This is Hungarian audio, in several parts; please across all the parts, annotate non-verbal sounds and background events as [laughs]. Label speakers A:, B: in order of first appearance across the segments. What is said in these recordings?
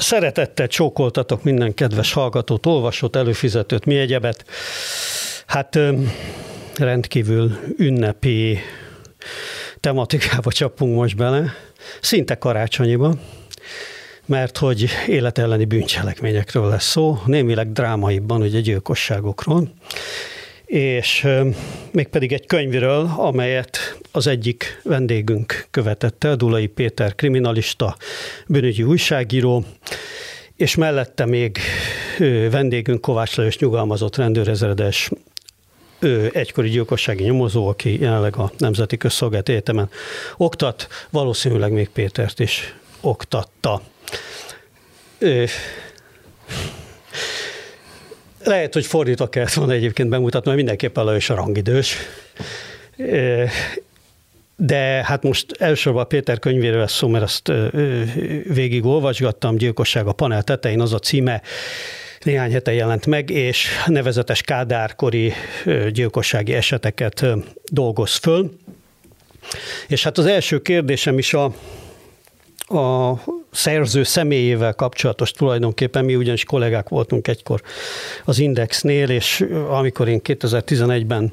A: Szeretettel csókoltatok minden kedves hallgatót, olvasót, előfizetőt, mi egyebet. Hát rendkívül ünnepi tematikába csapunk most bele, szinte karácsonyiba, mert hogy életelleni bűncselekményekről lesz szó, némileg drámaibban, ugye gyilkosságokról, és mégpedig egy könyvről, amelyet az egyik vendégünk követette, Dulai Péter kriminalista, bűnügyi újságíró, és mellette még vendégünk Kovács Lajos nyugalmazott rendőrezredes ő egykori gyilkossági nyomozó, aki jelenleg a Nemzeti Közszolgált Egyetemen oktat, valószínűleg még Pétert is oktatta. Ő, lehet, hogy fordítva kellett volna egyébként bemutatni, mert mindenképpen Lajos a rangidős. De hát most elsősorban Péter könyvéről lesz szó, mert azt végig olvasgattam, Gyilkosság a panel tetején, az a címe, néhány hete jelent meg, és nevezetes kádárkori gyilkossági eseteket dolgoz föl. És hát az első kérdésem is a, a szerző személyével kapcsolatos tulajdonképpen. Mi ugyanis kollégák voltunk egykor az Indexnél, és amikor én 2011-ben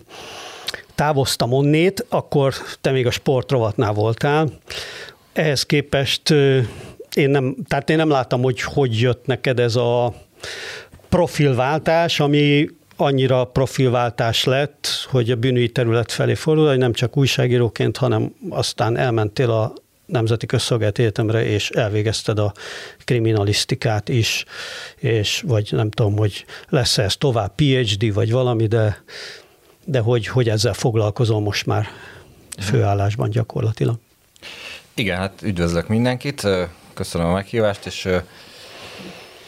A: távoztam onnét, akkor te még a sportrovatnál voltál. Ehhez képest én nem, tehát én nem láttam, hogy hogy jött neked ez a profilváltás, ami annyira profilváltás lett, hogy a bűnügyi terület felé fordul, hogy nem csak újságíróként, hanem aztán elmentél a Nemzeti Közszolgált Egyetemre, és elvégezted a kriminalisztikát is, és vagy nem tudom, hogy lesz ez tovább PhD, vagy valami, de, de hogy, hogy ezzel foglalkozom most már főállásban gyakorlatilag.
B: Igen, hát üdvözlök mindenkit, köszönöm a meghívást, és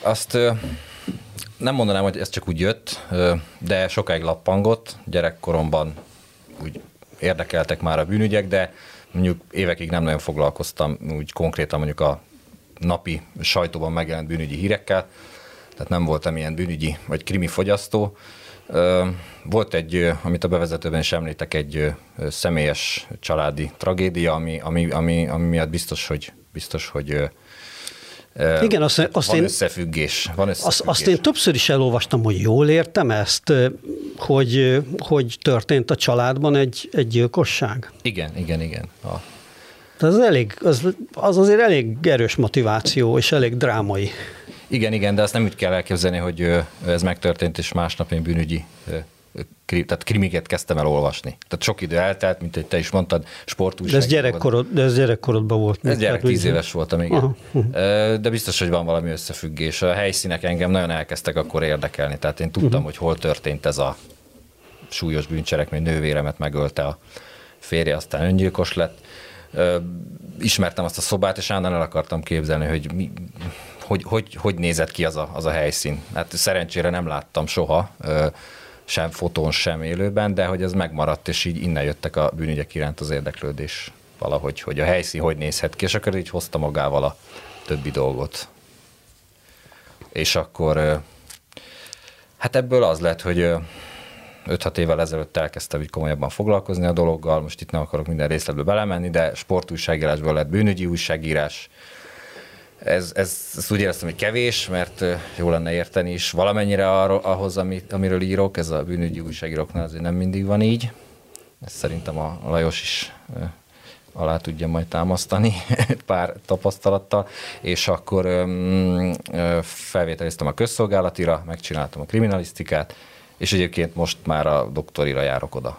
B: azt nem mondanám, hogy ez csak úgy jött, de sokáig lappangott. Gyerekkoromban úgy érdekeltek már a bűnügyek, de mondjuk évekig nem nagyon foglalkoztam úgy konkrétan mondjuk a napi sajtóban megjelent bűnügyi hírekkel, tehát nem voltam ilyen bűnügyi vagy krimi fogyasztó. Volt egy, amit a bevezetőben is említek, egy személyes családi tragédia, ami, ami, ami, ami miatt biztos, hogy, biztos, hogy igen, azt, azt van én, összefüggés. Van összefüggés.
A: Azt, azt én többször is elolvastam, hogy jól értem ezt, hogy, hogy történt a családban egy, egy gyilkosság.
B: Igen, igen, igen. A...
A: az, elég, az, az azért elég erős motiváció, és elég drámai.
B: Igen, igen, de azt nem úgy kell elképzelni, hogy ez megtörtént, és másnap én bűnügyi tehát krimiket kezdtem el olvasni. Tehát sok idő eltelt, mint hogy te is mondtad, sportúság.
A: De ez, gyerekkorod, de ez gyerekkorodban volt.
B: Ez gyerek, tíz éves voltam, igen. Aha. De biztos, hogy van valami összefüggés. A helyszínek engem nagyon elkezdtek akkor érdekelni. Tehát én tudtam, uh-huh. hogy hol történt ez a súlyos bűncselekmény, nővéremet megölte a férje, aztán öngyilkos lett. Ismertem azt a szobát, és állandóan el akartam képzelni, hogy mi, hogy, hogy, hogy nézett ki az a, az a helyszín. Hát szerencsére nem láttam soha sem fotón, sem élőben, de hogy ez megmaradt, és így innen jöttek a bűnügyek iránt az érdeklődés valahogy, hogy a helyszín hogy nézhet ki, és akkor így hozta magával a többi dolgot. És akkor hát ebből az lett, hogy 5-6 évvel ezelőtt elkezdtem így komolyabban foglalkozni a dologgal, most itt nem akarok minden részletbe belemenni, de sportújságírásból lett bűnügyi újságírás, ez, ez, ezt úgy éreztem, hogy kevés, mert jó lenne érteni is valamennyire arról, ahhoz, amit, amiről írok, ez a bűnügyi újságíróknál azért nem mindig van így. Ezt szerintem a Lajos is alá tudja majd támasztani [laughs] pár tapasztalattal, és akkor um, felvételiztem a közszolgálatira, megcsináltam a kriminalisztikát, és egyébként most már a doktorira járok oda.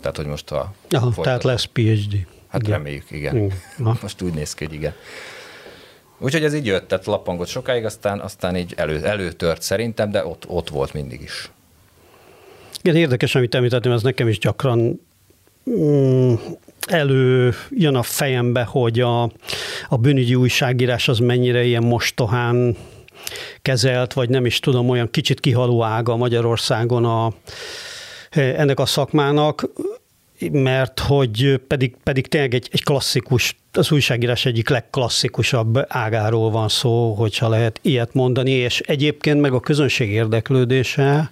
B: Tehát, hogy most a...
A: Aha, tehát lesz PhD.
B: Hát igen. reméljük, igen. igen. Most úgy néz ki, hogy igen. Úgyhogy ez így jött, tehát lappangott sokáig, aztán, aztán így elő, előtört szerintem, de ott, ott volt mindig is.
A: Igen, érdekes, amit említettem, ez nekem is gyakran mm, elő jön a fejembe, hogy a, a bűnügyi újságírás az mennyire ilyen mostohán kezelt, vagy nem is tudom, olyan kicsit kihaló ága Magyarországon a, ennek a szakmának mert hogy pedig, pedig tényleg egy, egy klasszikus, az újságírás egyik legklasszikusabb ágáról van szó, hogyha lehet ilyet mondani, és egyébként meg a közönség érdeklődése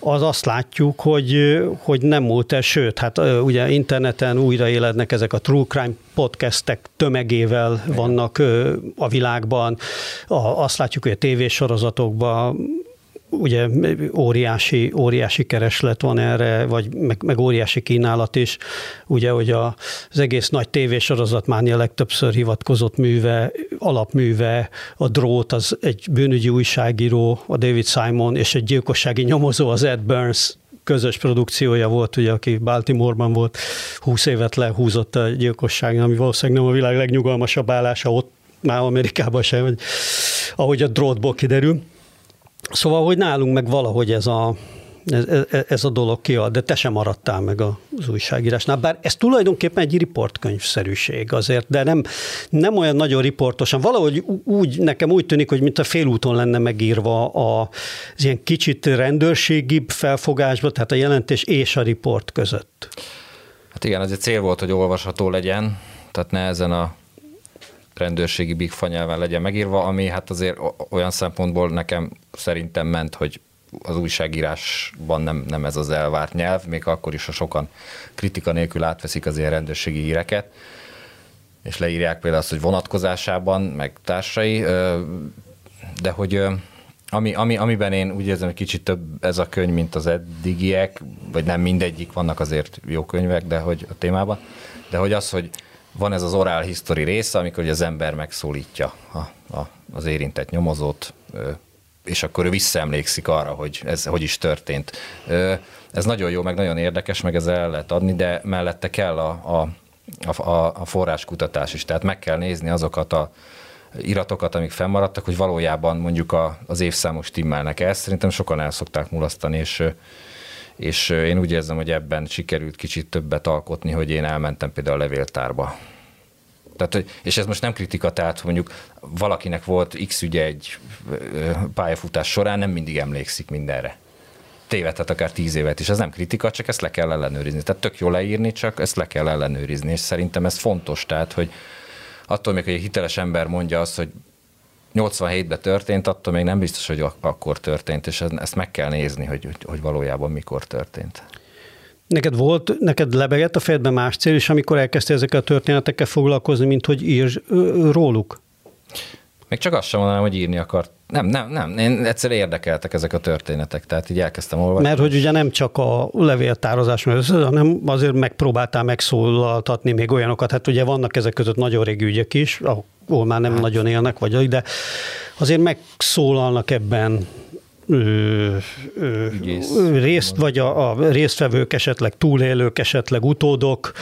A: az azt látjuk, hogy, hogy nem múlt el, sőt, hát ugye interneten újraélednek ezek a true crime podcastek tömegével vannak a világban. Azt látjuk, hogy a tévésorozatokban ugye óriási, óriási kereslet van erre, vagy meg, meg óriási kínálat is. Ugye, hogy a, az egész nagy tévésorozat mánia legtöbbször hivatkozott műve, alapműve, a drót, az egy bűnügyi újságíró, a David Simon, és egy gyilkossági nyomozó, az Ed Burns közös produkciója volt, ugye, aki Baltimoreban volt, 20 évet lehúzott a gyilkosság, ami valószínűleg nem a világ legnyugalmasabb állása ott, már Amerikában sem, vagy ahogy a drótból kiderül. Szóval, hogy nálunk meg valahogy ez a, ez, ez a dolog kiad, de te sem maradtál meg az újságírásnál. Bár ez tulajdonképpen egy riportkönyvszerűség azért, de nem, nem olyan nagyon riportosan. Valahogy úgy, nekem úgy tűnik, hogy mint a félúton lenne megírva az ilyen kicsit rendőrségibb felfogásba, tehát a jelentés és a riport között.
B: Hát igen, az egy cél volt, hogy olvasható legyen, tehát ne ezen a rendőrségi big nyelven legyen megírva, ami hát azért olyan szempontból nekem szerintem ment, hogy az újságírásban nem, nem ez az elvárt nyelv, még akkor is, ha sokan kritika nélkül átveszik az ilyen rendőrségi híreket, és leírják például azt, hogy vonatkozásában, meg társai, de hogy ami, ami, amiben én úgy érzem, hogy kicsit több ez a könyv, mint az eddigiek, vagy nem mindegyik, vannak azért jó könyvek, de hogy a témában, de hogy az, hogy van ez az oral history része, amikor az ember megszólítja a, a, az érintett nyomozót, és akkor ő visszaemlékszik arra, hogy ez hogy is történt. Ez nagyon jó, meg nagyon érdekes, meg ez el lehet adni, de mellette kell a, a, a, a forráskutatás is. Tehát meg kell nézni azokat a iratokat, amik fennmaradtak, hogy valójában mondjuk a, az évszámos timmelnek ezt. Szerintem sokan el szokták mulasztani, és és én úgy érzem, hogy ebben sikerült kicsit többet alkotni, hogy én elmentem például a levéltárba. Tehát, és ez most nem kritika, tehát mondjuk valakinek volt X ügye egy pályafutás során, nem mindig emlékszik mindenre. Tévedhet akár tíz évet is, ez nem kritika, csak ezt le kell ellenőrizni. Tehát tök jó leírni, csak ezt le kell ellenőrizni, és szerintem ez fontos, tehát, hogy attól még, hogy egy hiteles ember mondja azt, hogy 87-ben történt, attól még nem biztos, hogy akkor történt, és ezt meg kell nézni, hogy, hogy, valójában mikor történt.
A: Neked volt, neked lebegett a fejedben más cél is, amikor elkezdtél ezekkel a történetekkel foglalkozni, mint hogy írj róluk?
B: Még csak azt sem mondanám, hogy írni akart. Nem, nem, nem. Én egyszer érdekeltek ezek a történetek, tehát így elkezdtem olvasni.
A: Mert hogy ugye nem csak a levéltározás, hanem azért megpróbáltál megszólaltatni még olyanokat. Hát ugye vannak ezek között nagyon régi ügyek is, ahol már nem hát. nagyon élnek, vagy de azért megszólalnak ebben ö, ö, részt, vagy a, a résztvevők esetleg túlélők, esetleg utódok,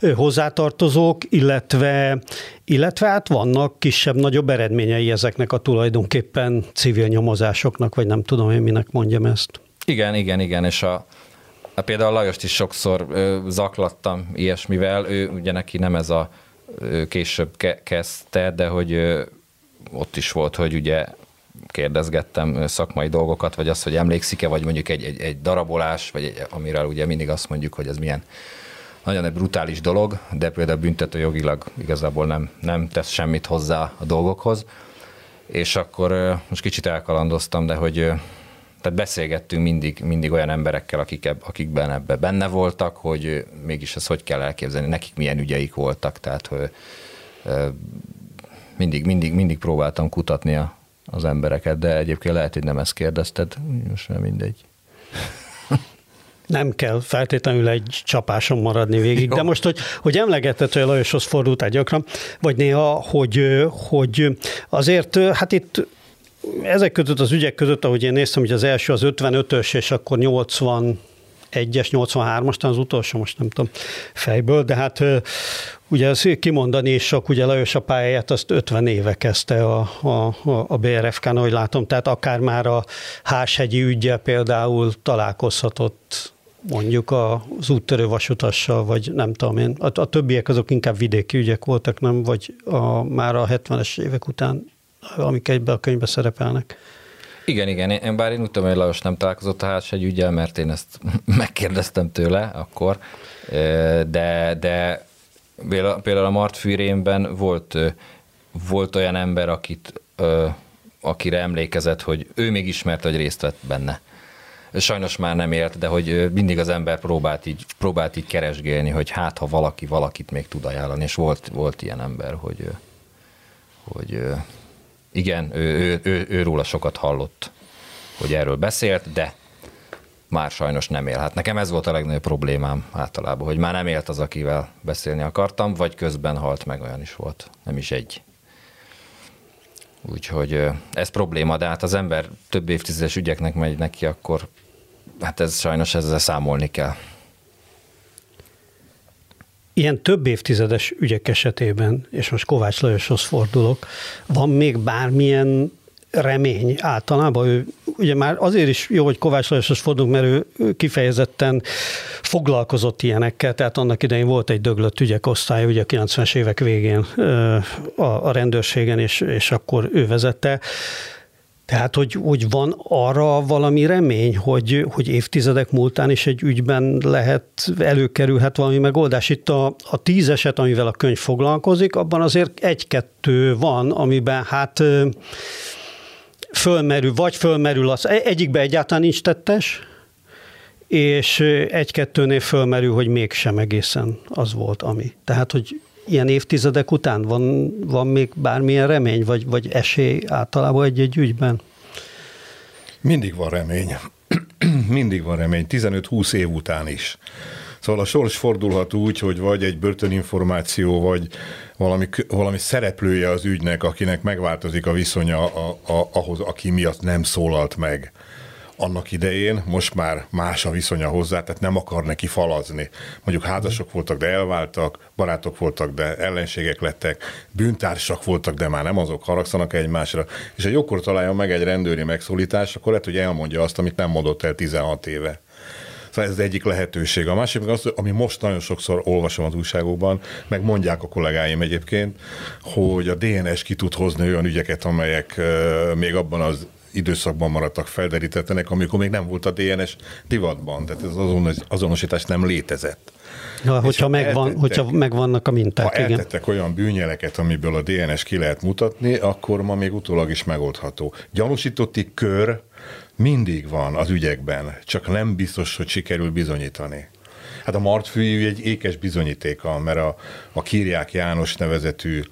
A: uh-huh. hozzátartozók, illetve, illetve hát vannak kisebb-nagyobb eredményei ezeknek a tulajdonképpen civil nyomozásoknak, vagy nem tudom én minek mondjam ezt.
B: Igen, igen, igen, és a, a például Lajost is sokszor ö, zaklattam ilyesmivel, ő ugye neki nem ez a ö, később ke- kezdte, de hogy ö, ott is volt, hogy ugye kérdezgettem szakmai dolgokat, vagy azt, hogy emlékszik-e, vagy mondjuk egy, egy, egy darabolás, vagy egy, amiről ugye mindig azt mondjuk, hogy ez milyen nagyon egy brutális dolog, de például büntető jogilag igazából nem, nem tesz semmit hozzá a dolgokhoz. És akkor most kicsit elkalandoztam, de hogy tehát beszélgettünk mindig, mindig olyan emberekkel, akik, akikben ebbe benne voltak, hogy mégis ezt hogy kell elképzelni, nekik milyen ügyeik voltak, tehát hogy mindig, mindig, mindig próbáltam kutatni a, az embereket, de egyébként lehet, hogy nem ezt kérdezted, most nem mindegy.
A: Nem kell feltétlenül egy csapáson maradni végig, Jó. de most, hogy, hogy emlegetett, hogy Lajoshoz fordultál gyakran, vagy néha, hogy, hogy azért, hát itt ezek között az ügyek között, ahogy én néztem, hogy az első az 55-ös, és akkor 80 1-es, 83-as, az utolsó, most nem tudom fejből, de hát ugye ezt kimondani is sok, ugye Lajos a pályáját azt 50 éve kezdte a, a, a BRFK-n, ahogy látom, tehát akár már a Háshegyi ügyel például találkozhatott mondjuk az úttörő vasutassal, vagy nem tudom én. A, a többiek azok inkább vidéki ügyek voltak, nem? Vagy a, már a 70-es évek után, amik egybe a könyvbe szerepelnek.
B: Igen, igen, én, bár én úgy tudom, hogy Lajos nem találkozott a egy ügyel, mert én ezt [laughs] megkérdeztem tőle akkor, de, de például a Mart fűrémben volt, volt olyan ember, akit, akire emlékezett, hogy ő még ismerte, hogy részt vett benne. sajnos már nem élt, de hogy mindig az ember próbált így, próbált így keresgélni, hogy hát ha valaki valakit még tud ajánlani, és volt, volt ilyen ember, hogy, hogy igen, ő, ő, ő, ő róla sokat hallott, hogy erről beszélt, de már sajnos nem él. Hát nekem ez volt a legnagyobb problémám általában, hogy már nem élt az, akivel beszélni akartam, vagy közben halt meg, olyan is volt. Nem is egy. Úgyhogy ez probléma, de hát az ember több évtizedes ügyeknek megy neki, akkor hát ez sajnos ezzel számolni kell.
A: Ilyen több évtizedes ügyek esetében, és most Kovács Lajoshoz fordulok, van még bármilyen remény általában. Ő ugye már azért is jó, hogy Kovács Lajoshoz fordulunk, mert ő kifejezetten foglalkozott ilyenekkel, tehát annak idején volt egy döglött ügyek osztály, ugye a 90-es évek végén a, a rendőrségen, és, és akkor ő vezette. Tehát, hogy, hogy van arra valami remény, hogy, hogy évtizedek múltán is egy ügyben lehet, előkerülhet valami megoldás. Itt a, a tíz eset, amivel a könyv foglalkozik, abban azért egy-kettő van, amiben hát fölmerül, vagy fölmerül az, egyikben egyáltalán nincs tettes, és egy-kettőnél fölmerül, hogy mégsem egészen az volt, ami. Tehát, hogy ilyen évtizedek után van, van még bármilyen remény, vagy, vagy esély általában egy-egy ügyben?
C: Mindig van remény. [clears throat] Mindig van remény, 15-20 év után is. Szóval a sors fordulhat úgy, hogy vagy egy börtöninformáció, vagy valami, valami szereplője az ügynek, akinek megváltozik a viszonya a, a, ahhoz, aki miatt nem szólalt meg annak idején, most már más a viszonya hozzá, tehát nem akar neki falazni. Mondjuk házasok voltak, de elváltak, barátok voltak, de ellenségek lettek, bűntársak voltak, de már nem azok, haragszanak egymásra. És a jókor találja meg egy rendőri megszólítás, akkor lehet, hogy elmondja azt, amit nem mondott el 16 éve. Szóval ez az egyik lehetőség. A másik az, ami most nagyon sokszor olvasom az újságokban, meg mondják a kollégáim egyébként, hogy a DNS ki tud hozni olyan ügyeket, amelyek még abban az időszakban maradtak felderítetlenek, amikor még nem volt a DNS divatban, tehát ez az azonosítás nem létezett.
A: Ja, hogyha, megvan, eltettek, hogyha megvannak a minták.
C: Ha igen. eltettek olyan bűnjeleket, amiből a DNS ki lehet mutatni, akkor ma még utólag is megoldható. Gyanúsítotti kör mindig van az ügyekben, csak nem biztos, hogy sikerül bizonyítani. Hát a martfű egy ékes bizonyítéka, mert a, a Kírják János nevezetű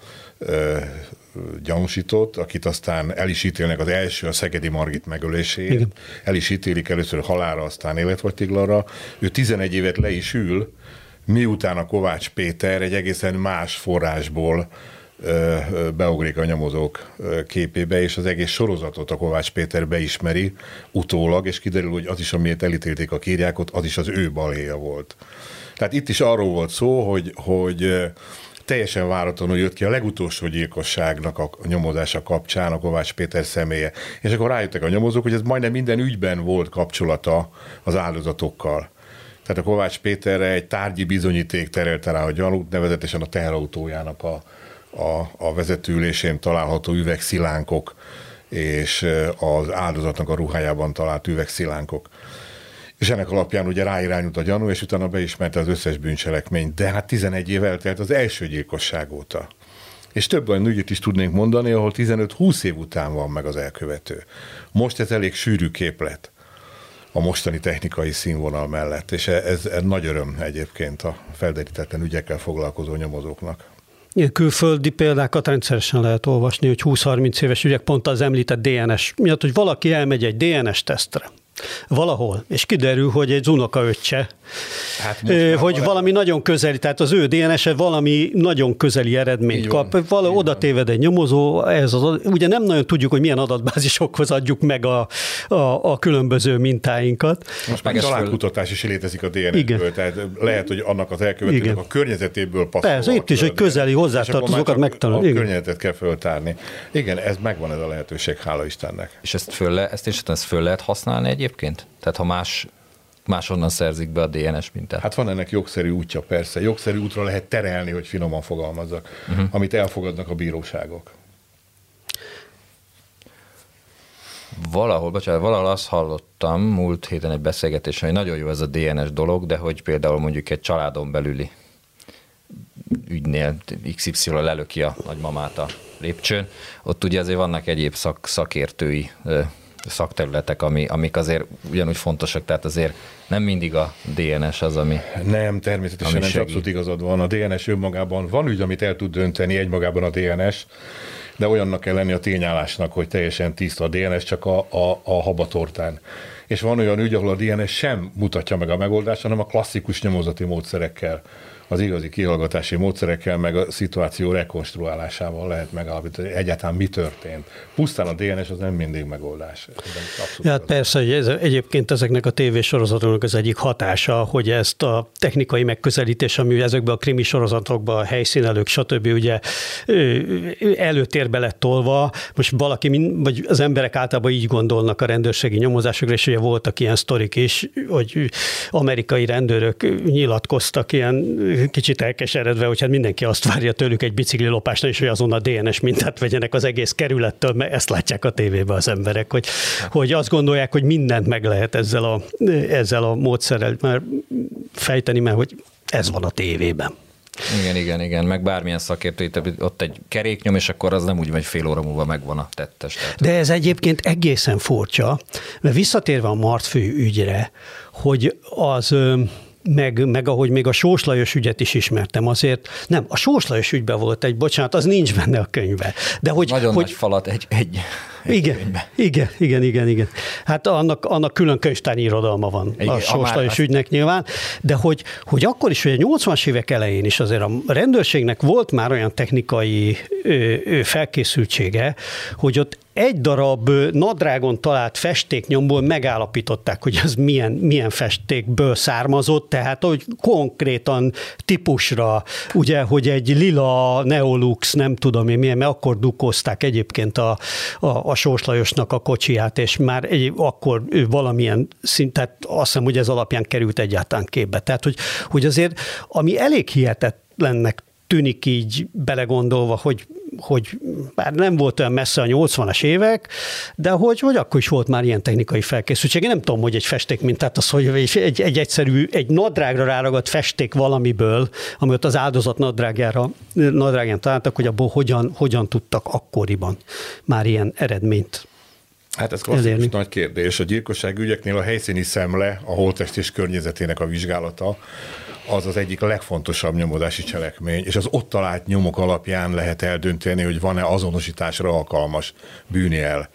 C: gyanúsított, akit aztán el is ítélnek az első a Szegedi Margit megöléséért. Igen. El is ítélik először halára, aztán életfogytiglanra. Ő 11 évet le is ül, miután a Kovács Péter egy egészen más forrásból beugrik a nyomozók képébe, és az egész sorozatot a Kovács Péter beismeri utólag, és kiderül, hogy az is, amiért elítélték a kírjákot, az is az ő balhéja volt. Tehát itt is arról volt szó, hogy, hogy teljesen váratlanul jött ki a legutolsó gyilkosságnak a nyomozása kapcsán a Kovács Péter személye. És akkor rájöttek a nyomozók, hogy ez majdnem minden ügyben volt kapcsolata az áldozatokkal. Tehát a Kovács Péterre egy tárgyi bizonyíték terelte rá a gyanút, nevezetesen a teherautójának a, a, a vezetőülésén található üvegszilánkok és az áldozatnak a ruhájában talált üvegszilánkok. És ennek alapján ugye ráirányult a gyanú, és utána beismerte az összes bűncselekményt. De hát 11 év eltelt az első gyilkosság óta. És több olyan ügyet is tudnénk mondani, ahol 15-20 év után van meg az elkövető. Most ez elég sűrű képlet a mostani technikai színvonal mellett, és ez, ez nagy öröm egyébként a felderítetlen ügyekkel foglalkozó nyomozóknak.
A: Külföldi példákat rendszeresen lehet olvasni, hogy 20-30 éves ügyek pont az említett DNS miatt, hogy valaki elmegy egy DNS tesztre valahol, és kiderül, hogy egy unokaöccse, hát hogy valami, nagyon közeli, tehát az ő DNS-e valami nagyon közeli eredményt Így kap, valahol oda téved egy nyomozó, ez az, ugye nem nagyon tudjuk, hogy milyen adatbázisokhoz adjuk meg a, a, a különböző mintáinkat.
C: Most meg találkutatás is létezik a DNS-ből, tehát lehet, hogy annak az elkövetőnek a környezetéből passzol.
A: Persze, itt is egy közeli hozzátartozókat megtanul.
C: A környezetet kell föltárni. Igen, ez megvan ez a lehetőség, hála Istennek.
B: És ezt föl, le, ezt is ezt föl lehet használni egy egyébként? Tehát ha más máshonnan szerzik be a DNS mintát.
C: Hát van ennek jogszerű útja, persze. Jogszerű útra lehet terelni, hogy finoman fogalmazzak, uh-huh. amit elfogadnak a bíróságok.
B: Valahol, bocsánat, valahol azt hallottam múlt héten egy beszélgetésen, hogy nagyon jó ez a DNS dolog, de hogy például mondjuk egy családon belüli ügynél XY lelöki a nagymamát a lépcsőn, ott ugye azért vannak egyéb szak, szakértői szakterületek, ami, amik azért ugyanúgy fontosak, tehát azért nem mindig a DNS az, ami
C: Nem, természetesen
B: ami
C: nem,
B: segít.
C: abszolút igazad van. A DNS önmagában van ügy, amit el tud dönteni egymagában a DNS, de olyannak kell lenni a tényállásnak, hogy teljesen tiszta a DNS, csak a, a, a habatortán. És van olyan ügy, ahol a DNS sem mutatja meg a megoldást, hanem a klasszikus nyomozati módszerekkel, az igazi kihallgatási módszerekkel, meg a szituáció rekonstruálásával lehet megállapítani, hogy egyáltalán mi történt. Pusztán a DNS az nem mindig megoldás.
A: Ja, hát persze, hogy ez, egyébként ezeknek a tévésorozatoknak az egyik hatása, hogy ezt a technikai megközelítés, ami ezekben a krimi sorozatokban, a helyszínelők, stb. ugye előtérbe lett tolva. Most valaki, vagy az emberek általában így gondolnak a rendőrségi nyomozásokra, és ugye voltak ilyen sztorik is, hogy amerikai rendőrök nyilatkoztak ilyen kicsit elkeseredve, hogy hát mindenki azt várja tőlük egy bicikli lopásnál, és hogy azonnal DNS mintát vegyenek az egész kerülettől, mert ezt látják a tévében az emberek, hogy, hogy azt gondolják, hogy mindent meg lehet ezzel a, ezzel a módszerrel már fejteni, mert hogy ez van a tévében.
B: Igen, igen, igen, meg bármilyen szakértő, itt ott egy keréknyom, és akkor az nem úgy megy fél óra múlva megvan a tettes. Tehát
A: De ez egyébként egészen furcsa, mert visszatérve a Martfő ügyre, hogy az meg, meg ahogy még a Sós Lajos ügyet is ismertem, azért nem, a Sós Lajos ügyben volt egy, bocsánat, az nincs benne a könyvbe. De hogy,
B: Nagyon
A: hogy
B: nagy falat egy, egy
A: igen,
B: könyvbe.
A: igen, igen, igen, igen. Hát annak, annak külön könyvtárnyi irodalma van
B: Igen,
A: a
B: a
A: Sós
B: már
A: Lajos
B: azt-
A: ügynek nyilván, de hogy, hogy akkor is, hogy a 80-as évek elején is azért a rendőrségnek volt már olyan technikai ö, ö, felkészültsége, hogy ott egy darab nadrágon talált festéknyomból megállapították, hogy az milyen, milyen festékből származott, tehát hogy konkrétan típusra, ugye, hogy egy lila Neolux, nem tudom én milyen, mert akkor dukozták egyébként a, a, a Sós Lajosnak a kocsiját, és már egy, akkor ő valamilyen tehát azt hiszem, hogy ez alapján került egyáltalán képbe. Tehát, hogy, hogy azért, ami elég hihetetlennek tűnik így belegondolva, hogy, hogy bár nem volt olyan messze a 80-as évek, de hogy, hogy akkor is volt már ilyen technikai felkészültség. Én nem tudom, hogy egy festék mintát, az, hogy egy, egy, egy egyszerű, egy nadrágra ráragadt festék valamiből, ami ott az áldozat nadrágjára, nadrágján találtak, hogy abból hogyan, hogyan tudtak akkoriban már ilyen eredményt
C: Hát ez klasszikus
A: elérni.
C: nagy kérdés. A gyilkosság ügyeknél a helyszíni szemle, a holttest és környezetének a vizsgálata, az az egyik legfontosabb nyomozási cselekmény, és az ott talált nyomok alapján lehet eldönteni, hogy van-e azonosításra alkalmas bűnjel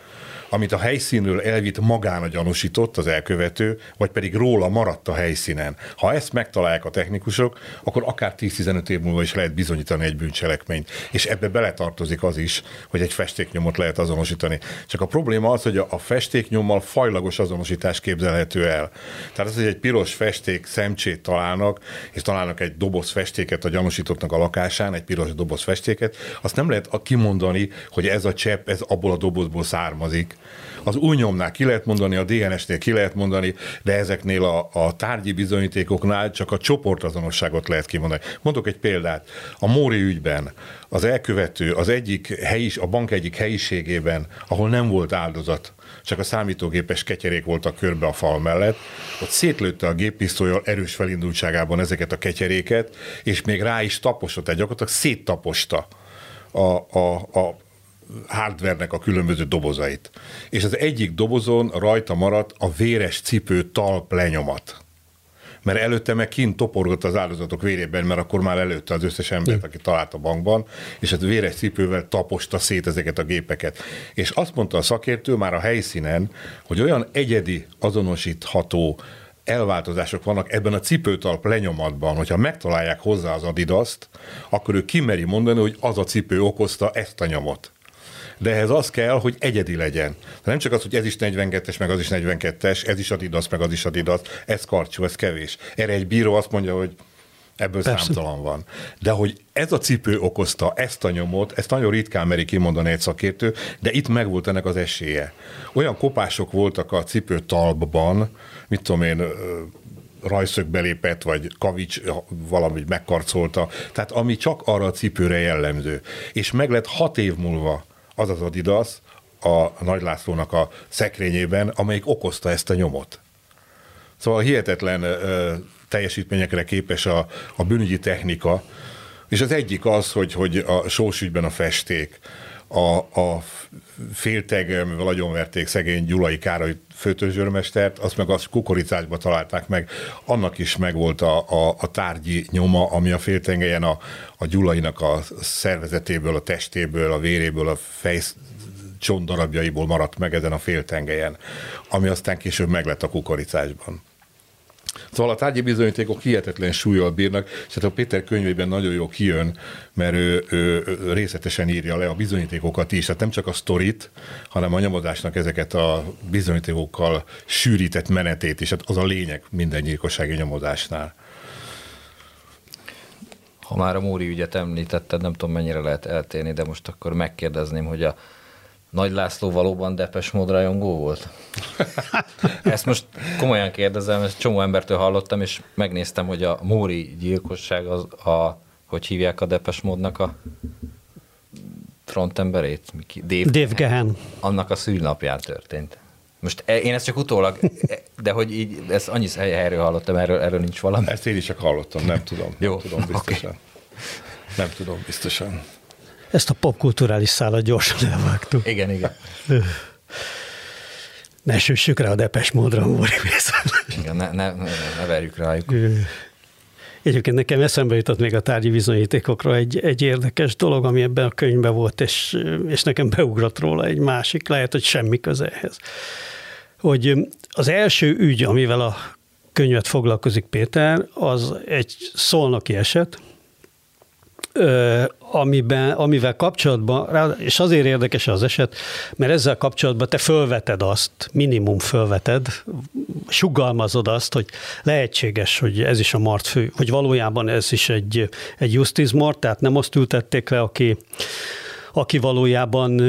C: amit a helyszínről elvitt magán a gyanúsított, az elkövető, vagy pedig róla maradt a helyszínen. Ha ezt megtalálják a technikusok, akkor akár 10-15 év múlva is lehet bizonyítani egy bűncselekményt. És ebbe beletartozik az is, hogy egy festéknyomot lehet azonosítani. Csak a probléma az, hogy a festéknyommal fajlagos azonosítás képzelhető el. Tehát az, hogy egy piros festék szemcsét találnak, és találnak egy doboz festéket a gyanúsítottnak a lakásán, egy piros doboz festéket, azt nem lehet kimondani, hogy ez a csepp, ez abból a dobozból származik. Az új nyomnál ki lehet mondani, a DNS-nél ki lehet mondani, de ezeknél a, a tárgyi bizonyítékoknál csak a csoportazonosságot lehet kimondani. Mondok egy példát. A Móri ügyben az elkövető az egyik helyis, a bank egyik helyiségében, ahol nem volt áldozat, csak a számítógépes ketyerék voltak körbe a fal mellett, ott szétlőtte a géppisztolyal erős felindultságában ezeket a ketyeréket, és még rá is taposott, tehát gyakorlatilag széttaposta a, a, a hardvernek a különböző dobozait. És az egyik dobozon rajta maradt a véres cipő talp lenyomat. Mert előtte meg kint toporgott az áldozatok vérében, mert akkor már előtte az összes embert, aki talált a bankban, és az véres cipővel taposta szét ezeket a gépeket. És azt mondta a szakértő már a helyszínen, hogy olyan egyedi, azonosítható elváltozások vannak ebben a cipőtalp lenyomatban, hogyha megtalálják hozzá az adidaszt, akkor ő kimeri mondani, hogy az a cipő okozta ezt a nyomot. De ehhez az kell, hogy egyedi legyen. De nem csak az, hogy ez is 42-es, meg az is 42-es, ez is Adidas, meg az is Adidas, ez karcsú, ez kevés. Erre egy bíró azt mondja, hogy ebből
A: Persze.
C: Számtalan van. De hogy ez a cipő okozta ezt a nyomot, ezt nagyon ritkán meri kimondani egy szakértő, de itt megvolt ennek az esélye. Olyan kopások voltak a cipő talpban, mit tudom én, rajszög belépett, vagy kavics valamit megkarcolta, tehát ami csak arra a cipőre jellemző. És meg lett hat év múlva az az Adidas a Nagy Lászlónak a szekrényében, amelyik okozta ezt a nyomot. Szóval hihetetlen ö, teljesítményekre képes a, a bűnügyi technika, és az egyik az, hogy, hogy a sós ügyben a festék. a, a félteg, mivel agyonverték szegény Gyulai Károly főtőzsörmestert, azt meg az kukoricásba találták meg, annak is megvolt a, a, a tárgyi nyoma, ami a féltengelyen a, a Gyulainak a szervezetéből, a testéből, a véréből, a fej csontdarabjaiból maradt meg ezen a féltengelyen, ami aztán később meglett a kukoricásban. Szóval a tárgyi bizonyítékok hihetetlen súlyjal bírnak, és hát a Péter könyvében nagyon jó kijön, mert ő, ő, ő részletesen írja le a bizonyítékokat is, tehát nem csak a sztorit, hanem a nyomozásnak ezeket a bizonyítékokkal sűrített menetét is, hát az a lényeg minden gyilkossági nyomozásnál.
B: Ha már a Móri ügyet említetted, nem tudom mennyire lehet eltérni, de most akkor megkérdezném, hogy a nagy László valóban Depes mód rajongó volt? [laughs] Ezt most komolyan kérdezem, ezt csomó embertől hallottam, és megnéztem, hogy a Móri gyilkosság az a, hogy hívják a Depes módnak a frontemberét?
A: Dave, Dave Gehen.
B: Annak a szülnapján történt. Most e, én ezt csak utólag, e, de hogy így, ezt annyi helyről hallottam, erről, erről nincs valami.
C: Ezt én is csak hallottam, nem tudom. Jó, nem tudom biztosan. Okay. Nem tudom biztosan.
A: Ezt a popkulturális szállat gyorsan elvágtuk.
B: Igen, igen.
A: Ne süssük rá a depes módra, Móri
B: Igen, ne, ne, ne, ne verjük rájuk.
A: Egyébként nekem eszembe jutott még a tárgyi bizonyítékokra egy, egy érdekes dolog, ami ebben a könyvben volt, és, és nekem beugrott róla egy másik, lehet, hogy semmi ehhez. Hogy az első ügy, amivel a könyvet foglalkozik Péter, az egy szolnoki eset, amiben, amivel kapcsolatban, és azért érdekes az eset, mert ezzel kapcsolatban te fölveted azt, minimum fölveted, sugalmazod azt, hogy lehetséges, hogy ez is a mart fő, hogy valójában ez is egy, egy justice mort, tehát nem azt ültették le, aki aki valójában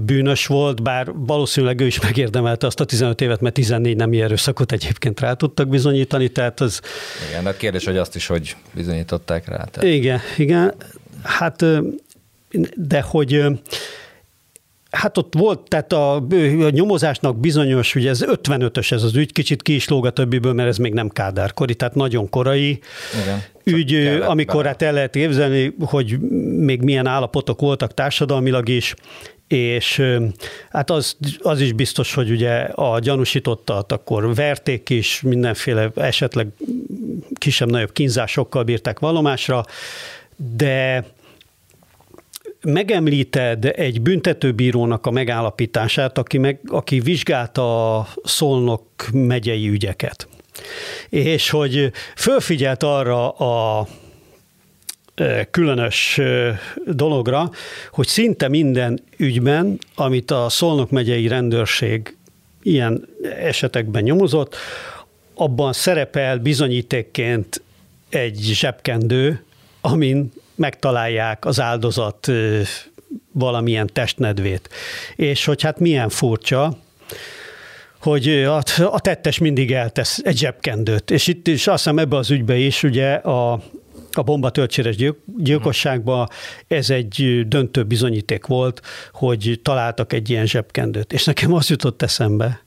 A: bűnös volt, bár valószínűleg ő is megérdemelte azt a 15 évet, mert 14 nem erőszakot egyébként rá tudtak bizonyítani, tehát az...
B: Igen, de a kérdés, hogy azt is, hogy bizonyították rá. Tehát...
A: Igen, igen, hát de hogy Hát ott volt, tehát a, a nyomozásnak bizonyos, ugye ez 55-ös ez az ügy, kicsit ki is lóg a többiből, mert ez még nem kádárkori, tehát nagyon korai Igen, ügy, amikor bele. hát el lehet képzelni, hogy még milyen állapotok voltak társadalmilag is, és hát az, az is biztos, hogy ugye a gyanúsítottat akkor verték is, mindenféle esetleg kisebb-nagyobb kínzásokkal bírták valomásra, de megemlíted egy büntetőbírónak a megállapítását, aki, meg, aki vizsgálta a Szolnok megyei ügyeket. És hogy fölfigyelt arra a különös dologra, hogy szinte minden ügyben, amit a Szolnok megyei rendőrség ilyen esetekben nyomozott, abban szerepel bizonyítékként egy zsebkendő, amin megtalálják az áldozat valamilyen testnedvét. És hogy hát milyen furcsa, hogy a, tettes mindig eltesz egy zsebkendőt. És itt is azt hiszem ebbe az ügybe is ugye a, a bomba gyilk, gyilkosságban ez egy döntő bizonyíték volt, hogy találtak egy ilyen zsebkendőt. És nekem az jutott eszembe,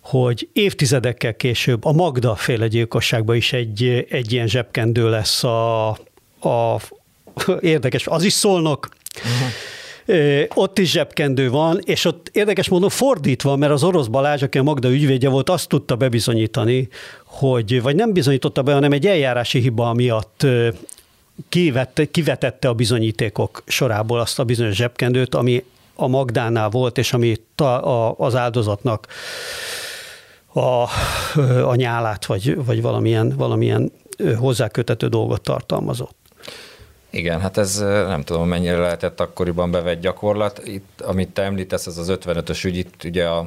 A: hogy évtizedekkel később a Magda féle gyilkosságban is egy, egy ilyen zsebkendő lesz a, a, [laughs] érdekes, az is szólnak, uh-huh. Ott is zsebkendő van, és ott érdekes módon fordítva, mert az orosz Balázs, aki a Magda ügyvédje volt, azt tudta bebizonyítani, hogy, vagy nem bizonyította be, hanem egy eljárási hiba miatt kivette, kivetette a bizonyítékok sorából azt a bizonyos zsebkendőt, ami a Magdánál volt, és ami a, a, az áldozatnak a, a nyálát, vagy, vagy valamilyen, valamilyen hozzákötető dolgot tartalmazott.
B: Igen, hát ez nem tudom, mennyire lehetett akkoriban bevett gyakorlat. Itt, amit te említesz, ez az 55-ös ügy, itt ugye a,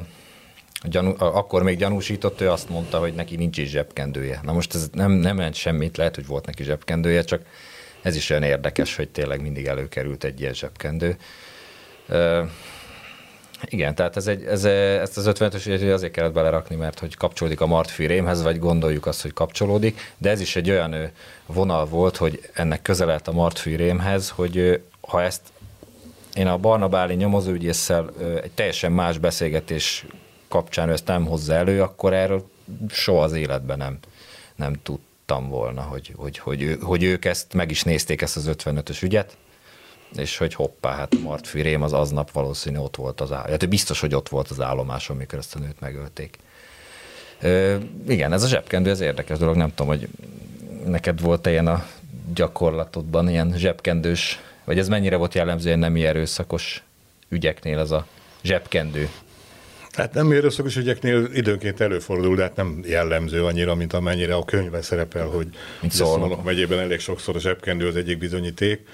B: a gyanú, a, akkor még gyanúsított, ő azt mondta, hogy neki nincs is zsebkendője. Na most ez nem, nem ment semmit, lehet, hogy volt neki zsebkendője, csak ez is olyan érdekes, hogy tényleg mindig előkerült egy ilyen zsebkendő. Igen, tehát ez egy, ez, ezt az 55-ös azért kellett belerakni, mert hogy kapcsolódik a Martfi rémhez, vagy gondoljuk azt, hogy kapcsolódik, de ez is egy olyan vonal volt, hogy ennek közelelt a Martfi rémhez, hogy ha ezt én a Barna Báli nyomozóügyésszel egy teljesen más beszélgetés kapcsán ezt nem hozza elő, akkor erről soha az életben nem, nem tudtam volna, hogy, hogy, hogy, hogy ők ezt meg is nézték, ezt az 55-ös ügyet, és hogy hoppá, hát Martfi Rém az aznap valószínű ott volt az állomás. Hát biztos, hogy ott volt az állomáson, amikor ezt a nőt megölték. Ö, igen, ez a zsebkendő, ez érdekes dolog, nem tudom, hogy neked volt-e ilyen a gyakorlatodban ilyen zsebkendős, vagy ez mennyire volt jellemző ilyen nemi erőszakos ügyeknél az a zsebkendő?
C: Hát nem erőszakos ügyeknél időnként előfordul, de hát nem jellemző annyira, mint amennyire a könyvben szerepel, hogy
B: Szolnok
C: megyében elég sokszor a zsebkendő az egyik bizonyíték,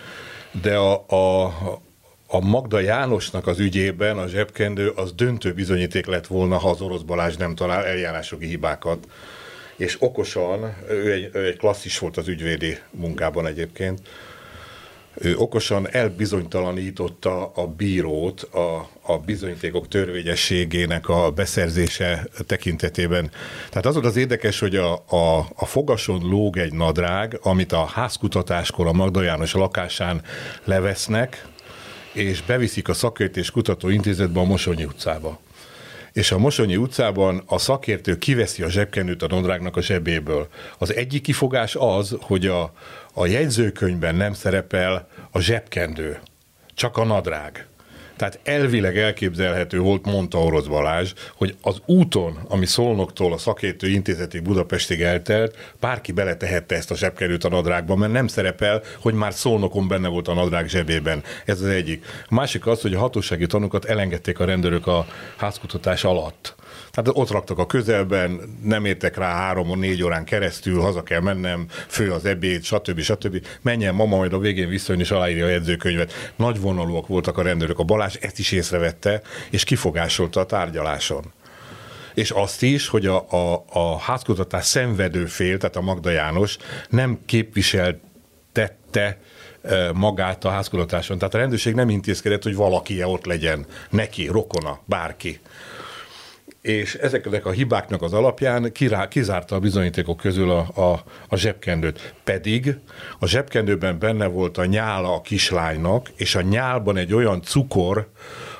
C: de a, a, a Magda Jánosnak az ügyében a zsebkendő az döntő bizonyíték lett volna, ha az orosz Balázs nem talál eljárásogi hibákat. És okosan, ő egy, ő egy klasszis volt az ügyvédi munkában egyébként, ő okosan elbizonytalanította a bírót a, a bizonyítékok törvényességének a beszerzése tekintetében. Tehát az volt az érdekes, hogy a, a, a fogason lóg egy nadrág, amit a házkutatáskor a Magda János lakásán levesznek, és beviszik a szakértés kutató intézetbe a Mosonyi utcába és a Mosonyi utcában a szakértő kiveszi a zsebkenőt a nadrágnak a zsebéből. Az egyik kifogás az, hogy a, a jegyzőkönyvben nem szerepel a zsebkendő, csak a nadrág. Tehát elvileg elképzelhető volt, mondta Orosz Balázs, hogy az úton, ami Szolnoktól a szakértő intézetig Budapestig eltelt, bárki beletehette ezt a zsebkerült a nadrágba, mert nem szerepel, hogy már Szolnokon benne volt a nadrág zsebében. Ez az egyik. A másik az, hogy a hatósági tanúkat elengedték a rendőrök a házkutatás alatt. Tehát ott raktak a közelben, nem értek rá három, négy órán keresztül, haza kell mennem, fő az ebéd, stb. stb. Menjen mama, majd a végén visszajön és aláírja a jegyzőkönyvet. Nagy vonalúak voltak a rendőrök. A Balázs ezt is észrevette, és kifogásolta a tárgyaláson és azt is, hogy a, a, a házkutatás szenvedő fél, tehát a Magda János nem képviseltette magát a házkutatáson. Tehát a rendőrség nem intézkedett, hogy valaki ott legyen, neki, rokona, bárki és ezeknek a hibáknak az alapján kirá, kizárta a bizonyítékok közül a, a, a zsebkendőt. Pedig a zsebkendőben benne volt a nyála a kislánynak, és a nyálban egy olyan cukor,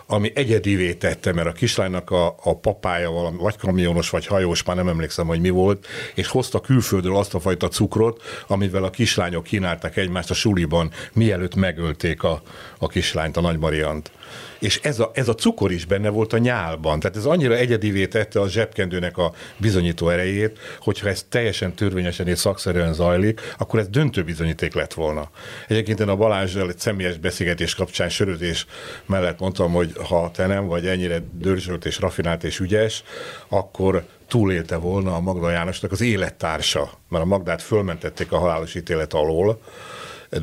C: ami egyedivé tette, mert a kislánynak a, a papája valami, vagy kamionos, vagy hajós, már nem emlékszem, hogy mi volt, és hozta külföldről azt a fajta cukrot, amivel a kislányok kínálták egymást a suliban, mielőtt megölték a, a kislányt, a Nagy Mariant és ez a, ez a cukor is benne volt a nyálban. Tehát ez annyira egyedivé tette a zsebkendőnek a bizonyító erejét, hogyha ez teljesen törvényesen és szakszerűen zajlik, akkor ez döntő bizonyíték lett volna. Egyébként én a Balázsral egy személyes beszélgetés kapcsán sörözés mellett mondtam, hogy ha te nem vagy ennyire dörzsölt és rafinált és ügyes, akkor túlélte volna a Magda Jánosnak az élettársa, mert a Magdát fölmentették a halálos ítélet alól,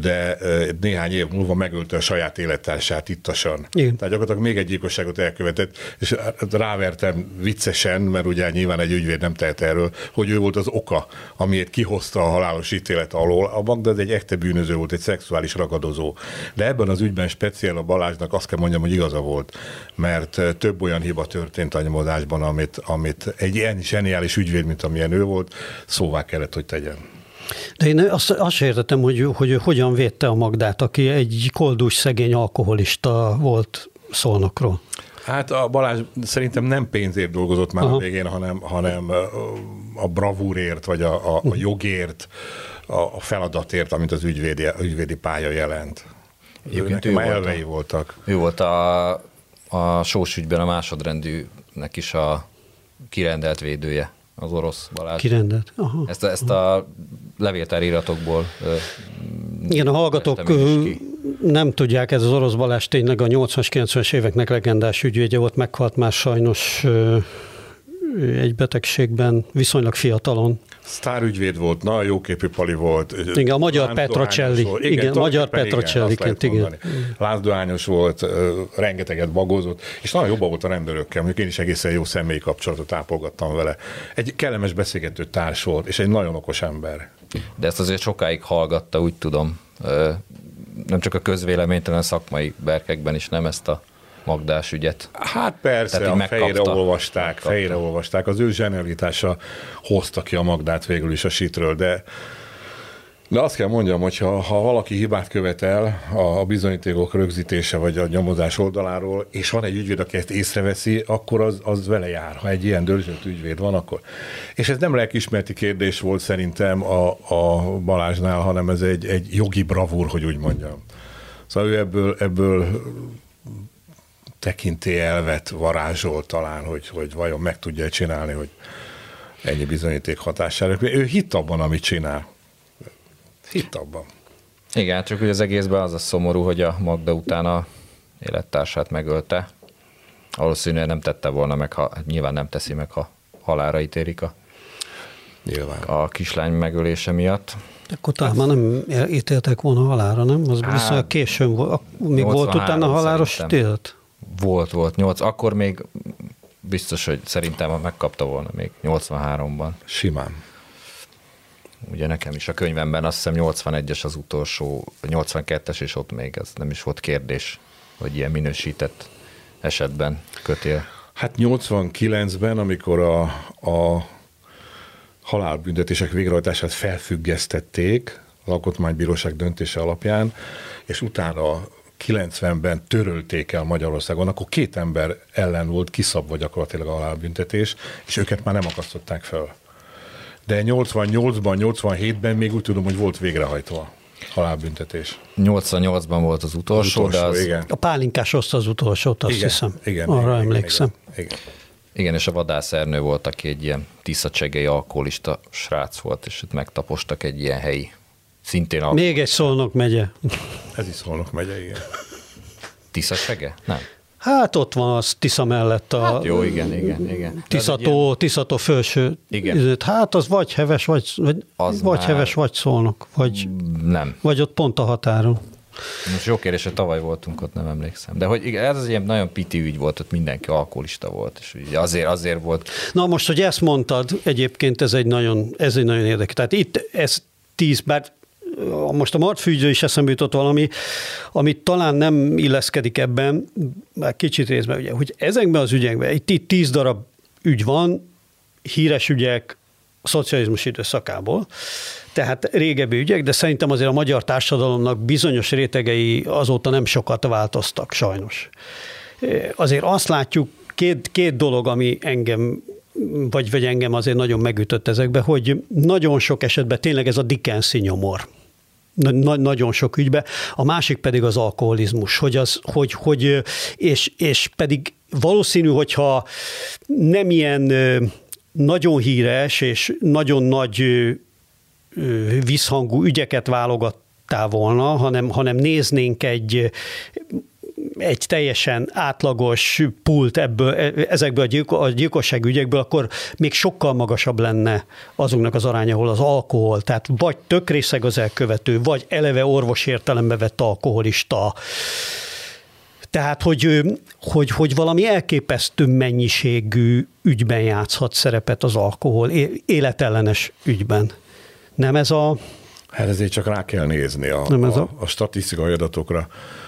C: de néhány év múlva megölte a saját élettársát ittasan. Igen. Tehát gyakorlatilag még egy gyilkosságot elkövetett, és rávertem viccesen, mert ugye nyilván egy ügyvéd nem tehet erről, hogy ő volt az oka, amiért kihozta a halálos ítélet alól. A Magdad egy ekte bűnöző volt, egy szexuális ragadozó. De ebben az ügyben speciál a Balázsnak azt kell mondjam, hogy igaza volt, mert több olyan hiba történt a nyomozásban, amit, amit egy ilyen zseniális ügyvéd, mint amilyen ő volt, szóvá kellett, hogy tegyen.
A: De én azt, azt sem értettem, hogy, hogy hogyan védte a Magdát, aki egy koldus szegény alkoholista volt szolnokról.
C: Hát a Balázs szerintem nem pénzért dolgozott már Aha. a végén, hanem, hanem a bravúrért, vagy a, a, a jogért, a feladatért, amit az ügyvédi, ügyvédi pálya jelent. Egyébként ő már elvei a, voltak.
B: Ő volt a, a sós ügyben a másodrendűnek is a kirendelt védője az orosz Balázs.
A: Kirendelt. Aha.
B: Ezt, a, ezt a levéltáriratokból
A: Igen, a hallgatók nem tudják, ez az orosz Balázs tényleg a 80-as, 90-es éveknek legendás ügyvédje volt, meghalt már sajnos egy betegségben, viszonylag fiatalon.
C: Sztárügyvéd volt, na, jóképű pali volt.
A: Igen, a magyar Petrocelli. Igen, igen a magyar Petrocelli. Igen, igen.
C: Lászdoányos volt, rengeteget bagózott, és nagyon jobban volt a rendőrökkel, mondjuk én is egészen jó személyi kapcsolatot ápolgattam vele. Egy kellemes beszélgető társ volt, és egy nagyon okos ember.
B: De ezt azért sokáig hallgatta, úgy tudom, nem csak a közvéleményt, hanem a szakmai berkekben is nem ezt a Magdás ügyet.
C: Hát persze, Tehát a fejére olvasták, megkapta. fejére olvasták. Az ő zsenialitása hozta ki a Magdát végül is a sitről, de de azt kell mondjam, hogy ha, ha valaki hibát követel a, bizonyítékok rögzítése vagy a nyomozás oldaláról, és van egy ügyvéd, aki ezt észreveszi, akkor az, az vele jár. Ha egy ilyen dörzsölt ügyvéd van, akkor. És ez nem lelkismerti kérdés volt szerintem a, a Balázsnál, hanem ez egy, egy jogi bravúr, hogy úgy mondjam Szóval ő ebből, ebből tekinté elvet varázsol talán, hogy, hogy vajon meg tudja csinálni, hogy ennyi bizonyíték hatására. Ő hitt abban, amit csinál. Hitt abban.
B: Igen, csak hogy az egészben az a szomorú, hogy a Magda utána élettársát megölte. Valószínűleg nem tette volna meg, ha nyilván nem teszi meg, ha halára ítélik a, nyilván. a kislány megölése miatt.
A: Akkor talán már nem ítéltek volna halára, nem? Az hát, viszonylag későn volt. Még volt utána halálos ítélet?
B: Volt, volt. Nyolc. Akkor még biztos, hogy szerintem megkapta volna még 83-ban.
C: Simán.
B: Ugye nekem is a könyvemben azt hiszem 81-es az utolsó, 82-es, és ott még ez nem is volt kérdés, hogy ilyen minősített esetben kötél.
C: Hát 89-ben, amikor a, a halálbüntetések végrehajtását felfüggesztették az Alkotmánybíróság döntése alapján, és utána 90-ben törölték el Magyarországon, akkor két ember ellen volt kiszabva gyakorlatilag a halálbüntetés, és őket már nem akasztották fel. De 88-ban, 87-ben még úgy tudom, hogy volt végrehajtva halálbüntetés.
B: 88-ban volt az utolsó, az utolsó de az...
A: Igen. A pálinkás oszta az utolsót, azt
C: igen,
A: hiszem.
C: Igen,
A: Arra
C: igen,
A: emlékszem.
C: Igen, igen.
B: Igen, és a vadászernő volt, aki egy ilyen tiszacsegei alkoholista srác volt, és ott megtapostak egy ilyen helyi, szintén
A: alkoholista. Még egy Szolnok megye.
C: Ez is Szolnok megye, igen.
B: Tiszacsege? Nem.
A: Hát ott van az Tisza mellett a... Hát
B: jó, igen, igen, igen.
A: Tiszató, ilyen... Tiszató felső. Igen. Hát az vagy heves, vagy, vagy, az vagy már... heves, vagy szolnok. Vagy,
B: nem.
A: Vagy ott pont a határon.
B: Most jó kérdés, hogy tavaly voltunk ott, nem emlékszem. De hogy igen, ez az ilyen nagyon piti ügy volt, ott mindenki alkoholista volt, és ugye azért, azért volt.
A: Na most, hogy ezt mondtad, egyébként ez egy nagyon, ez egy nagyon érdekes. Tehát itt ez tíz, bár most a martfűgyről is eszembe jutott valami, amit talán nem illeszkedik ebben, már kicsit részben, ugye, hogy ezekben az ügyekben, itt, itt tíz darab ügy van, híres ügyek a szocializmus időszakából, tehát régebbi ügyek, de szerintem azért a magyar társadalomnak bizonyos rétegei azóta nem sokat változtak, sajnos. Azért azt látjuk, két, két dolog, ami engem vagy, vagy engem azért nagyon megütött ezekbe, hogy nagyon sok esetben tényleg ez a Dickensi nyomor. Na, nagyon sok ügybe. A másik pedig az alkoholizmus, hogy az, hogy, hogy és, és pedig valószínű, hogyha nem ilyen nagyon híres és nagyon nagy visszhangú ügyeket válogattál volna, hanem, hanem néznénk egy egy teljesen átlagos pult ebből, e, ezekből a, gyilko, a gyilkosság ügyekből, akkor még sokkal magasabb lenne azoknak az aránya, ahol az alkohol, tehát vagy tök részeg az elkövető, vagy eleve orvos értelembe vett alkoholista, tehát, hogy, hogy, hogy valami elképesztő mennyiségű ügyben játszhat szerepet az alkohol, életellenes ügyben. Nem ez a...
C: Hát ezért csak rá kell nézni a, Nem ez a... a, a statisztikai adatokra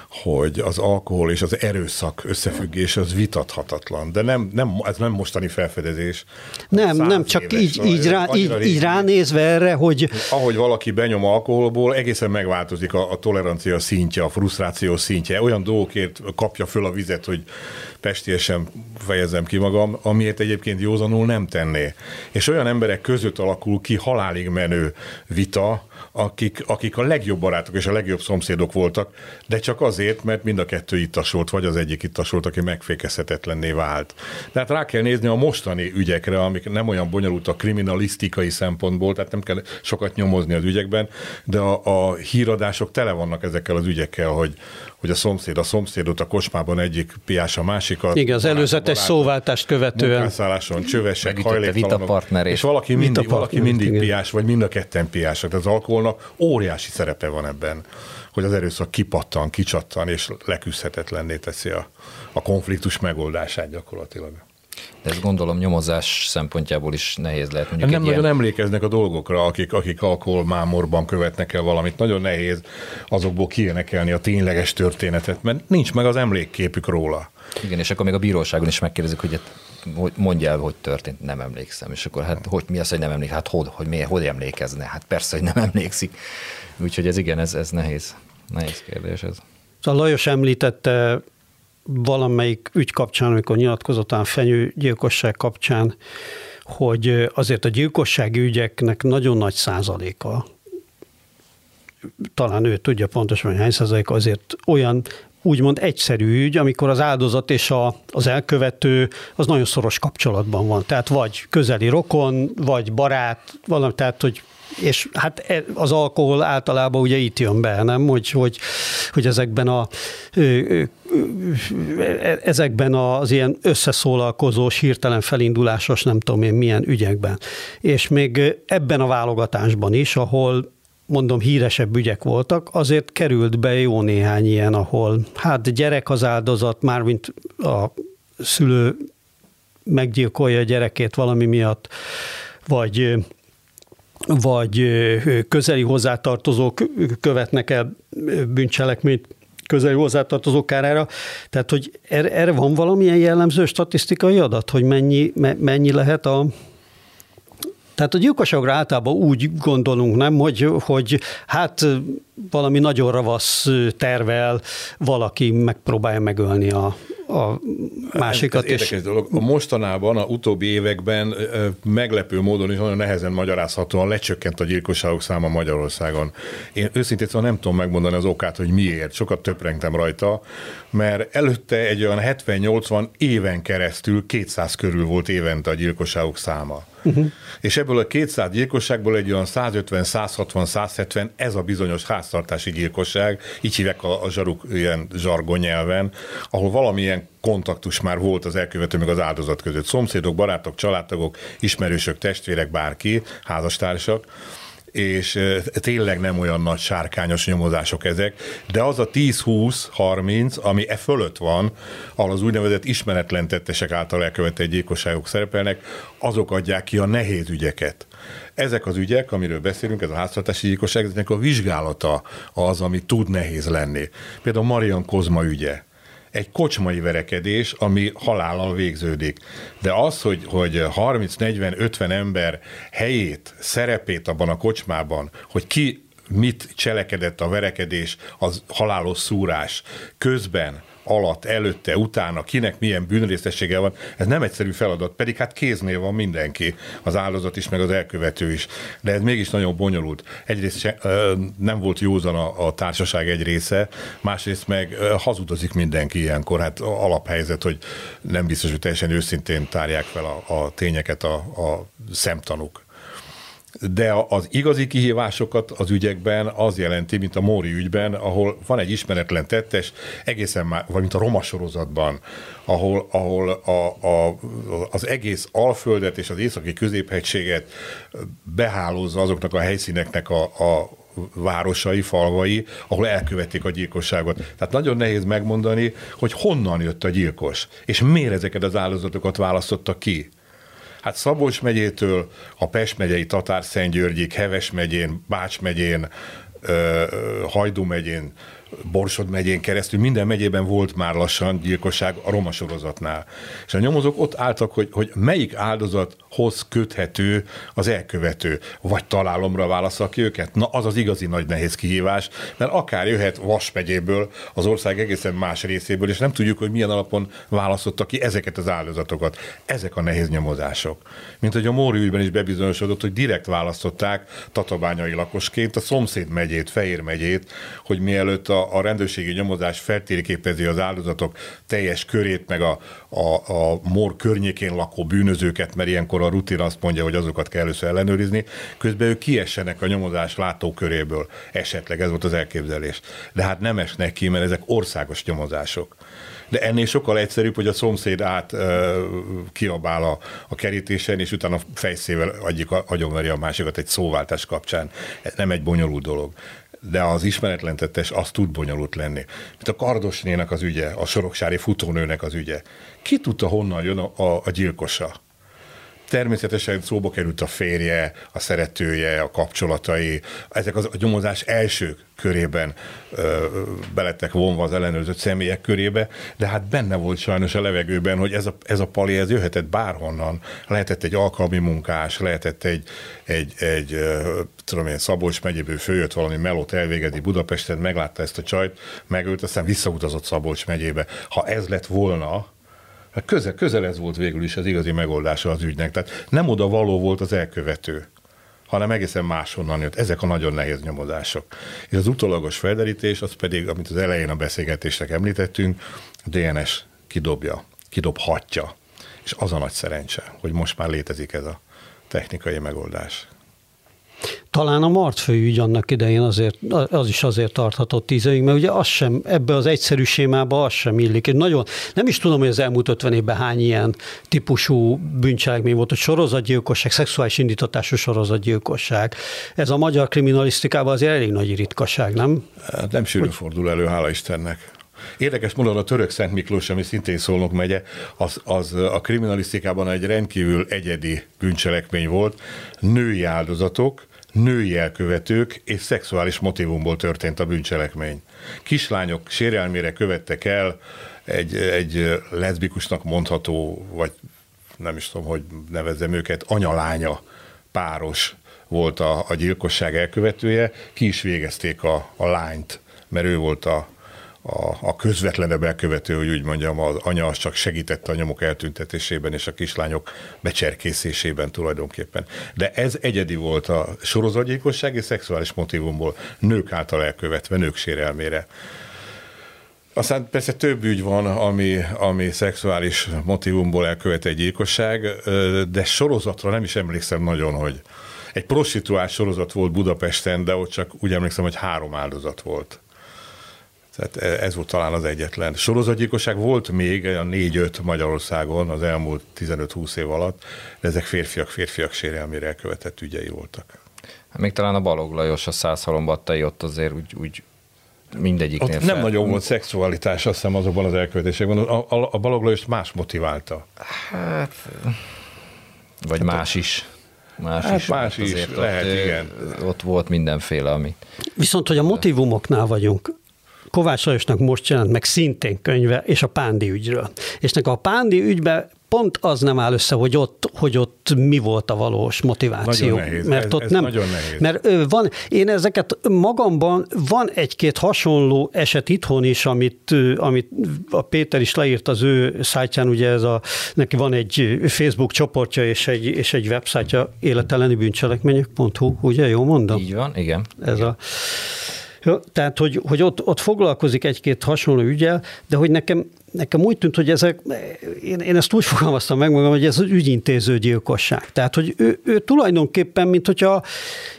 C: hogy az alkohol és az erőszak összefüggés az vitathatatlan, de nem, nem, ez nem mostani felfedezés.
A: Nem, nem, csak így, így, rá, így, így ránézve erre, hogy...
C: Ahogy valaki benyom alkoholból, egészen megváltozik a, a tolerancia szintje, a frusztráció szintje. Olyan dolgokért kapja föl a vizet, hogy pestiesen fejezem ki magam, amiért egyébként józanul nem tenné. És olyan emberek között alakul ki halálig menő vita, akik, akik a legjobb barátok és a legjobb szomszédok voltak, de csak azért, mert mind a kettő ittasolt, vagy az egyik ittasolt, aki megfékezhetetlenné vált. Tehát rá kell nézni a mostani ügyekre, amik nem olyan bonyolultak kriminalisztikai szempontból, tehát nem kell sokat nyomozni az ügyekben, de a, a híradások tele vannak ezekkel az ügyekkel, hogy, hogy a szomszéd a szomszédot, a kocsmában egyik piás a másikat.
A: Igen, az előzetes szóváltást követően.
C: Munkászálláson, csövesek, hajléktalanok.
B: És
C: valaki mindig, valaki mindig piás, vagy mind a ketten piások. Tehát az alkoholnak óriási szerepe van ebben, hogy az erőszak kipattan, kicsattan, és leküzdhetetlenné teszi a, a konfliktus megoldását gyakorlatilag.
B: De ezt gondolom nyomozás szempontjából is nehéz lehet.
C: Mondjuk nem nagyon ilyen... emlékeznek a dolgokra, akik, akik alkoholmámorban követnek el valamit. Nagyon nehéz azokból kiénekelni a tényleges történetet, mert nincs meg az emlékképük róla.
B: Igen, és akkor még a bíróságon is megkérdezik, hogy mondja el, hogy történt, nem emlékszem. És akkor hát hogy mi az, hogy nem emlékszik? Hát hogy, hogy, miért, hogy emlékezne? Hát persze, hogy nem emlékszik. Úgyhogy ez igen, ez, ez nehéz. Nehéz kérdés ez.
A: Szóval Lajos említette valamelyik ügy kapcsán, amikor nyilatkozotán fenyőgyilkosság kapcsán, hogy azért a gyilkossági ügyeknek nagyon nagy százaléka talán ő tudja pontosan, hogy hány százalék azért olyan úgymond egyszerű ügy, amikor az áldozat és a, az elkövető az nagyon szoros kapcsolatban van. Tehát vagy közeli rokon, vagy barát, valami, tehát hogy és hát e, az alkohol általában ugye itt jön be, nem? Hogy, hogy, hogy ezekben a ezekben az ilyen összeszólalkozós, hirtelen felindulásos, nem tudom én milyen ügyekben. És még ebben a válogatásban is, ahol mondom, híresebb ügyek voltak, azért került be jó néhány ilyen, ahol hát gyerek az áldozat, mármint a szülő meggyilkolja a gyerekét valami miatt, vagy vagy közeli hozzátartozók követnek el bűncselekményt közeli hozzátartozók kárára. Tehát, hogy erre, erre van valamilyen jellemző statisztikai adat, hogy mennyi, mennyi lehet a, tehát a gyilkosságra általában úgy gondolunk, nem, hogy, hogy hát valami nagyon ravasz tervel valaki megpróbálja megölni a, a másikat.
C: Ez, ez érdekes dolog. A mostanában, a utóbbi években meglepő módon és nagyon nehezen magyarázhatóan lecsökkent a gyilkosságok száma Magyarországon. Én őszintén szóval nem tudom megmondani az okát, hogy miért. Sokat töprengtem rajta, mert előtte egy olyan 70-80 éven keresztül 200 körül volt évente a gyilkosságok száma. Uh-huh. És ebből a 200 gyilkosságból egy olyan 150, 160, 170, ez a bizonyos háztartási gyilkosság, így hívják a, a zsaruk ilyen zsargon nyelven, ahol valamilyen kontaktus már volt az elkövető meg az áldozat között. Szomszédok, barátok, családtagok, ismerősök, testvérek, bárki, házastársak és tényleg nem olyan nagy sárkányos nyomozások ezek, de az a 10-20-30, ami e fölött van, ahol az úgynevezett ismeretlen tettesek által elkövetett gyilkosságok szerepelnek, azok adják ki a nehéz ügyeket. Ezek az ügyek, amiről beszélünk, ez a háztartási gyilkosság, ezeknek a vizsgálata az, ami tud nehéz lenni. Például Marian Kozma ügye egy kocsmai verekedés, ami halállal végződik. De az, hogy, hogy 30-40-50 ember helyét, szerepét abban a kocsmában, hogy ki mit cselekedett a verekedés, az halálos szúrás közben, alatt, előtte, utána, kinek milyen bűnrészessége van, ez nem egyszerű feladat, pedig hát kéznél van mindenki, az áldozat is, meg az elkövető is. De ez mégis nagyon bonyolult. Egyrészt se, nem volt józan a, a társaság egy része, másrészt meg hazudozik mindenki ilyenkor. Hát alaphelyzet, hogy nem biztos, hogy teljesen őszintén tárják fel a, a tényeket a, a szemtanúk de az igazi kihívásokat az ügyekben az jelenti, mint a Móri ügyben, ahol van egy ismeretlen tettes, egészen már, vagy mint a Roma sorozatban, ahol, ahol a, a, az egész Alföldet és az északi középhegységet behálózza azoknak a helyszíneknek a, a városai, falvai, ahol elkövették a gyilkosságot. Tehát nagyon nehéz megmondani, hogy honnan jött a gyilkos, és miért ezeket az áldozatokat választotta ki. Hát Szabolcs megyétől a Pest megyei Tatár-Szentgyörgyig, Heves megyén, Bács megyén, Hajdú megyén, Borsod megyén keresztül, minden megyében volt már lassan gyilkosság a roma sorozatnál. És a nyomozók ott álltak, hogy, hogy melyik áldozathoz köthető az elkövető, vagy találomra válaszol ki őket. Na, az az igazi nagy nehéz kihívás, mert akár jöhet Vas megyéből, az ország egészen más részéből, és nem tudjuk, hogy milyen alapon választotta ki ezeket az áldozatokat. Ezek a nehéz nyomozások. Mint hogy a Móri ügyben is bebizonyosodott, hogy direkt választották tatabányai lakosként a szomszéd megyét, Fehér megyét, hogy mielőtt a a, rendőrségi nyomozás feltérképezi az áldozatok teljes körét, meg a, a, a mor környékén lakó bűnözőket, mert ilyenkor a rutin azt mondja, hogy azokat kell először ellenőrizni, közben ők kiessenek a nyomozás látóköréből. Esetleg ez volt az elképzelés. De hát nem esnek ki, mert ezek országos nyomozások de ennél sokkal egyszerűbb, hogy a szomszéd át uh, kiabál a, a kerítésen, és utána fejszével egyik agyonveri a másikat egy szóváltás kapcsán. Ez nem egy bonyolult dolog de az ismeretlen tettes az tud bonyolult lenni. Mint a Kardosnének az ügye, a soroksári futónőnek az ügye. Ki tudta, honnan jön a, a, a gyilkosa? Természetesen szóba került a férje, a szeretője, a kapcsolatai. Ezek az a nyomozás első körében ö, belettek vonva az ellenőrzött személyek körébe, de hát benne volt sajnos a levegőben, hogy ez a, ez a pali, ez jöhetett bárhonnan. Lehetett egy alkalmi munkás, lehetett egy, egy, egy tudom én, Szabolcs megyéből följött valami melót elvégedi Budapesten, meglátta ezt a csajt, megölt, aztán visszautazott Szabolcs megyébe. Ha ez lett volna, Hát közel, közel ez volt végül is az igazi megoldása az ügynek. Tehát nem oda való volt az elkövető hanem egészen máshonnan jött. Ezek a nagyon nehéz nyomozások. És az utolagos felderítés, az pedig, amit az elején a beszélgetésnek említettünk, a DNS kidobja, kidobhatja. És az a nagy szerencse, hogy most már létezik ez a technikai megoldás.
A: Talán a Martfő ügy annak idején azért, az is azért tarthatott tíz évig, mert ugye az sem, ebbe az egyszerű sémába az sem illik. Én nagyon, nem is tudom, hogy az elmúlt 50 évben hány ilyen típusú bűncselekmény volt, hogy sorozatgyilkosság, szexuális indítatású sorozatgyilkosság. Ez a magyar kriminalisztikában azért elég nagy ritkaság, nem?
C: Hát nem sűrűn hogy... fordul elő, hála Istennek. Érdekes módon a török Szent Miklós, ami szintén Szolnok megye, az, az a kriminalisztikában egy rendkívül egyedi bűncselekmény volt. Női áldozatok, női elkövetők és szexuális motivumból történt a bűncselekmény. Kislányok sérelmére követtek el egy, egy leszbikusnak mondható, vagy nem is tudom, hogy nevezzem őket, anyalánya páros volt a, a gyilkosság elkövetője, ki is végezték a, a lányt, mert ő volt a, a, a közvetlenebb elkövető, hogy úgy mondjam, az anya az csak segítette a nyomok eltüntetésében és a kislányok becserkészésében tulajdonképpen. De ez egyedi volt a sorozatgyilkosság és szexuális motivumból, nők által elkövetve, nők sérelmére. Aztán persze több ügy van, ami, ami szexuális motivumból elkövet egy gyilkosság, de sorozatra nem is emlékszem nagyon, hogy egy prostituált sorozat volt Budapesten, de ott csak úgy emlékszem, hogy három áldozat volt. Tehát e, ez volt talán az egyetlen. Sorozatgyilkosság volt még a 4-5 Magyarországon az elmúlt 15-20 év alatt, de ezek férfiak, férfiak sérelmére elkövetett ügyei voltak.
B: Hát még talán a Balog Lajos, a százhalombattai ott azért úgy, úgy mindegyiknél
C: Ott fel. nem nagyon volt szexualitás, azt hiszem azokban az elkövetésekben. A, a, a Balog Lajos más motiválta.
B: Hát, vagy hát más is.
C: Más hát is. Más is, lehet, ott, igen.
B: Ott volt mindenféle, ami.
A: Viszont, hogy a motivumoknál vagyunk, Kovács Lajosnak most jelent meg szintén könyve, és a Pándi ügyről. És nekem a Pándi ügyben pont az nem áll össze, hogy ott, hogy ott mi volt a valós motiváció.
C: Nagyon nehéz. Mert ez, ott ez nem, nagyon nehéz.
A: Mert van, én ezeket magamban, van egy-két hasonló eset itthon is, amit, amit a Péter is leírt az ő szájtján, ugye ez a, neki van egy Facebook csoportja és egy, és egy websájtja életelleni bűncselekmények.hu, ugye, jól mondom?
B: Így van, igen.
A: Ez
B: igen.
A: a tehát, hogy, hogy ott, ott foglalkozik egy-két hasonló ügyel, de hogy nekem nekem úgy tűnt, hogy ezek, én, én ezt úgy fogalmaztam meg magam, hogy ez az ügyintéző gyilkosság. Tehát, hogy ő, ő tulajdonképpen, mint hogyha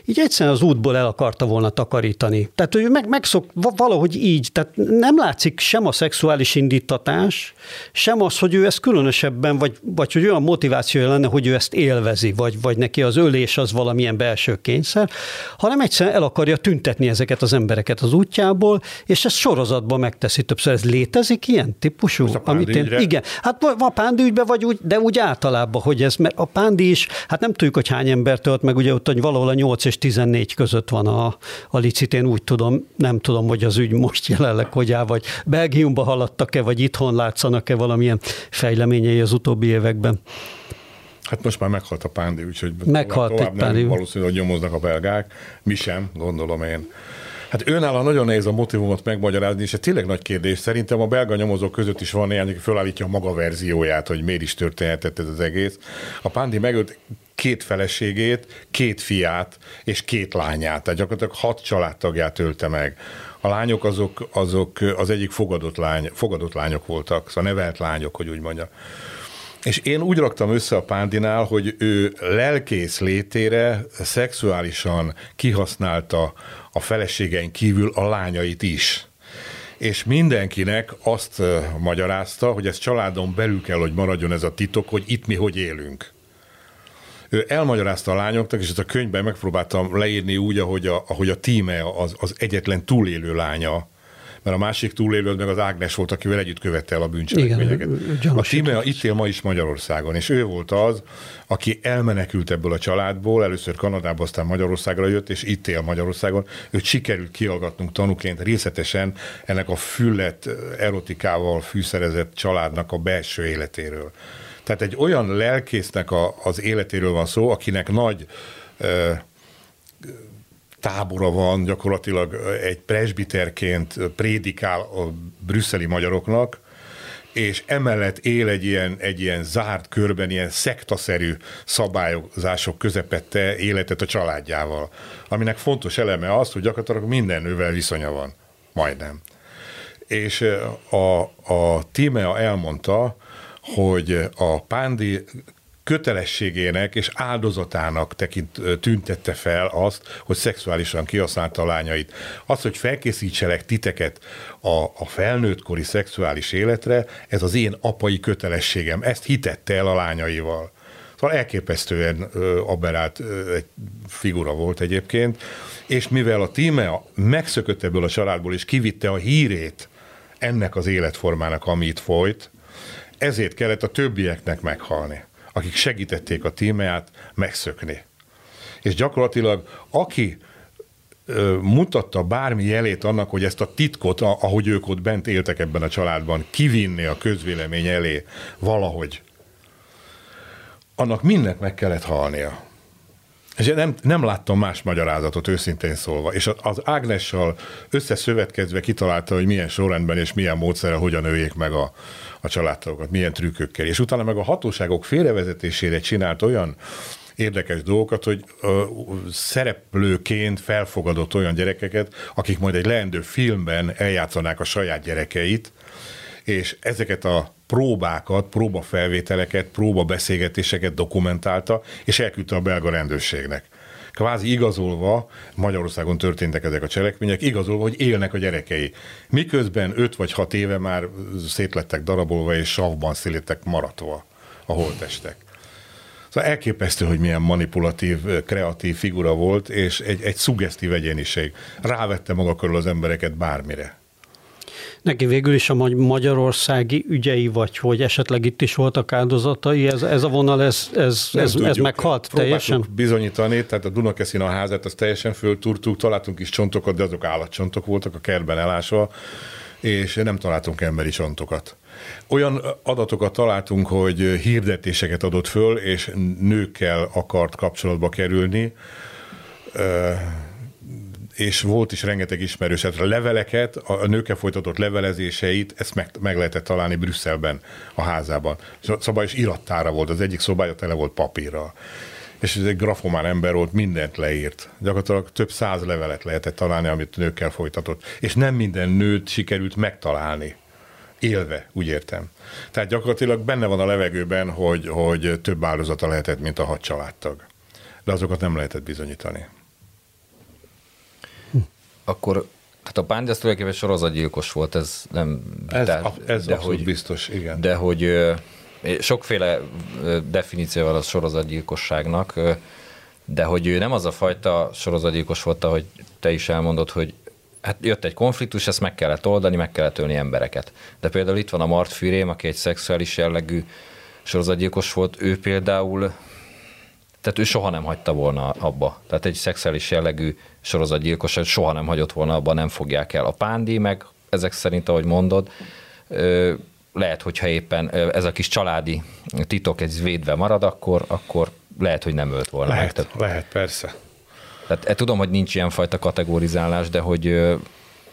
A: így egyszerűen az útból el akarta volna takarítani. Tehát, hogy ő meg, megszok, valahogy így, tehát nem látszik sem a szexuális indítatás, sem az, hogy ő ezt különösebben, vagy, vagy hogy olyan motivációja lenne, hogy ő ezt élvezi, vagy, vagy neki az ölés az valamilyen belső kényszer, hanem egyszerűen el akarja tüntetni ezeket az embereket az útjából, és ezt sorozatban megteszi többször. Ez létezik ilyen tip típusú?
C: Most a amit én,
A: igen, hát a pándi ügyben vagy úgy, de úgy általában, hogy ez, mert a pándi is, hát nem tudjuk, hogy hány ember tölt meg, ugye ott hogy valahol a 8 és 14 között van a, a licit, én úgy tudom, nem tudom, hogy az ügy most jelenleg hogy áll, vagy Belgiumba haladtak-e, vagy itthon látszanak-e valamilyen fejleményei az utóbbi években.
C: Hát most már meghalt a pándi, úgyhogy
A: meghalt tovább, tovább
C: nem pándi. valószínű, hogy nyomoznak a belgák. Mi sem, gondolom én. Hát önállóan nagyon nehéz a motivumot megmagyarázni, és ez tényleg nagy kérdés. Szerintem a belga nyomozók között is van néhány, aki felállítja a maga verzióját, hogy miért is történhetett ez az egész. A Pándi megölt két feleségét, két fiát és két lányát, tehát gyakorlatilag hat családtagját ölte meg. A lányok azok, azok az egyik fogadott, lány, fogadott lányok voltak, szóval nevelt lányok, hogy úgy mondja. És én úgy raktam össze a Pándinál, hogy ő lelkész létére szexuálisan kihasználta a feleségein kívül a lányait is és mindenkinek azt magyarázta, hogy ez családon belül kell, hogy maradjon ez a titok, hogy itt mi hogy élünk. Ő elmagyarázta a lányoknak, és ezt a könyvben megpróbáltam leírni úgy, ahogy a, ahogy a tíme az, az egyetlen túlélő lánya mert a másik túlélő meg az Ágnes volt, akivel együtt követte el a bűncselekményeket. A Tímea itt él ma is Magyarországon, és ő volt az, aki elmenekült ebből a családból, először Kanadába, aztán Magyarországra jött, és itt él Magyarországon. Őt sikerült kiallgatnunk tanúként részletesen ennek a füllet erotikával fűszerezett családnak a belső életéről. Tehát egy olyan lelkésznek a, az életéről van szó, akinek nagy tábora van, gyakorlatilag egy presbiterként prédikál a brüsszeli magyaroknak, és emellett él egy ilyen, egy ilyen zárt körben, ilyen szektaszerű szabályozások közepette életet a családjával, aminek fontos eleme az, hogy gyakorlatilag minden nővel viszonya van. Majdnem. És a, a Tímea elmondta, hogy a Pándi kötelességének és áldozatának tekint, tüntette fel azt, hogy szexuálisan kihasználta a lányait. Az, hogy felkészítselek titeket a, a felnőttkori szexuális életre, ez az én apai kötelességem. Ezt hitette el a lányaival. Szóval elképesztően aberált egy figura volt egyébként, és mivel a tíme megszökött ebből a családból, és kivitte a hírét ennek az életformának, amit folyt, ezért kellett a többieknek meghalni akik segítették a tímeát megszökni. És gyakorlatilag aki mutatta bármi jelét annak, hogy ezt a titkot, ahogy ők ott bent éltek ebben a családban, kivinni a közvélemény elé valahogy, annak mindent meg kellett halnia. És nem, nem láttam más magyarázatot, őszintén szólva. És az Ágnessal összeszövetkezve kitalálta, hogy milyen sorrendben és milyen módszerrel hogyan öljék meg a, a családtagokat, milyen trükkökkel. És utána meg a hatóságok félrevezetésére csinált olyan érdekes dolgokat, hogy ö, szereplőként felfogadott olyan gyerekeket, akik majd egy leendő filmben eljátszanák a saját gyerekeit, és ezeket a próbákat, próbafelvételeket, próbabeszélgetéseket dokumentálta, és elküldte a belga rendőrségnek. Kvázi igazolva, Magyarországon történtek ezek a cselekmények, igazolva, hogy élnek a gyerekei. Miközben 5 vagy 6 éve már szétlettek darabolva, és savban szélettek maratva a holtestek. Szóval elképesztő, hogy milyen manipulatív, kreatív figura volt, és egy, egy szuggesztív egyéniség. Rávette maga körül az embereket bármire.
A: Neki végül is a magyarországi ügyei, vagy hogy esetleg itt is voltak áldozatai, ez, ez a vonal, ez, ez, ez, ez meghalt teljesen?
C: bizonyítani, tehát a Dunakeszin a házát, az teljesen föltúrtuk, találtunk is csontokat, de azok állatcsontok voltak a kertben elásva, és nem találtunk emberi csontokat. Olyan adatokat találtunk, hogy hirdetéseket adott föl, és nőkkel akart kapcsolatba kerülni, és volt is rengeteg ismerős, hát a leveleket, a nőkkel folytatott levelezéseit, ezt meg, meg lehetett találni Brüsszelben, a házában. Szóval is irattára volt, az egyik szobája tele volt papírral. És ez egy grafomán ember volt, mindent leírt. Gyakorlatilag több száz levelet lehetett találni, amit nőkkel folytatott. És nem minden nőt sikerült megtalálni élve, úgy értem. Tehát gyakorlatilag benne van a levegőben, hogy, hogy több áldozata lehetett, mint a hat családtag. De azokat nem lehetett bizonyítani
B: akkor Hát a Pándi az tulajdonképpen sorozatgyilkos volt, ez nem...
C: Ez, de, ez de hogy, biztos, igen.
B: De hogy sokféle definíció van a sorozatgyilkosságnak, de hogy ő nem az a fajta sorozatgyilkos volt, ahogy te is elmondod, hogy hát jött egy konfliktus, ezt meg kellett oldani, meg kellett ölni embereket. De például itt van a Mart Fürém, aki egy szexuális jellegű sorozatgyilkos volt, ő például tehát ő soha nem hagyta volna abba. Tehát egy szexuális jellegű sorozatgyilkos soha nem hagyott volna abba, nem fogják el. A pándi meg ezek szerint, ahogy mondod, lehet, hogyha éppen ez a kis családi titok egy védve marad, akkor, akkor lehet, hogy nem ölt volna.
C: Lehet, meg. Tehát, lehet, persze.
B: Tehát e, tudom, hogy nincs ilyen fajta kategorizálás, de hogy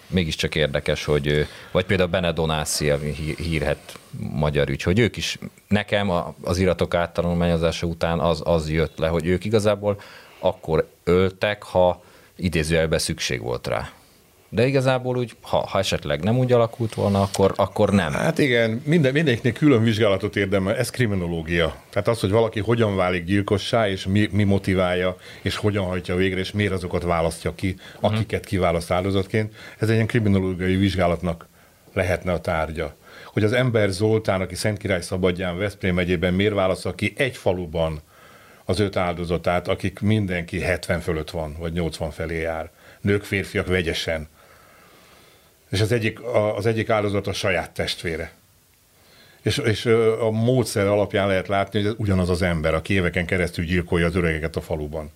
B: mégiscsak érdekes, hogy vagy például Benedonászi hírhet magyar ügy, hogy ők is nekem az iratok áttanulmányozása után az, az jött le, hogy ők igazából akkor öltek, ha idézőjelben szükség volt rá. De igazából úgy, ha, ha esetleg nem úgy alakult volna, akkor, akkor nem.
C: Hát igen, minden, mindenkinek külön vizsgálatot érdemel, ez kriminológia. Tehát az, hogy valaki hogyan válik gyilkossá, és mi, mi motiválja, és hogyan hajtja végre, és miért azokat választja ki, akiket kiválaszt áldozatként, ez egy ilyen kriminológiai vizsgálatnak lehetne a tárgya. Hogy az ember Zoltán, aki Szentkirály szabadján Veszprém megyében miért válaszol ki egy faluban az öt áldozatát, akik mindenki 70 fölött van, vagy 80 felé jár. Nők, férfiak vegyesen és az egyik, az egyik áldozat a saját testvére. És, és a módszer alapján lehet látni, hogy ez ugyanaz az ember, aki éveken keresztül gyilkolja az öregeket a faluban.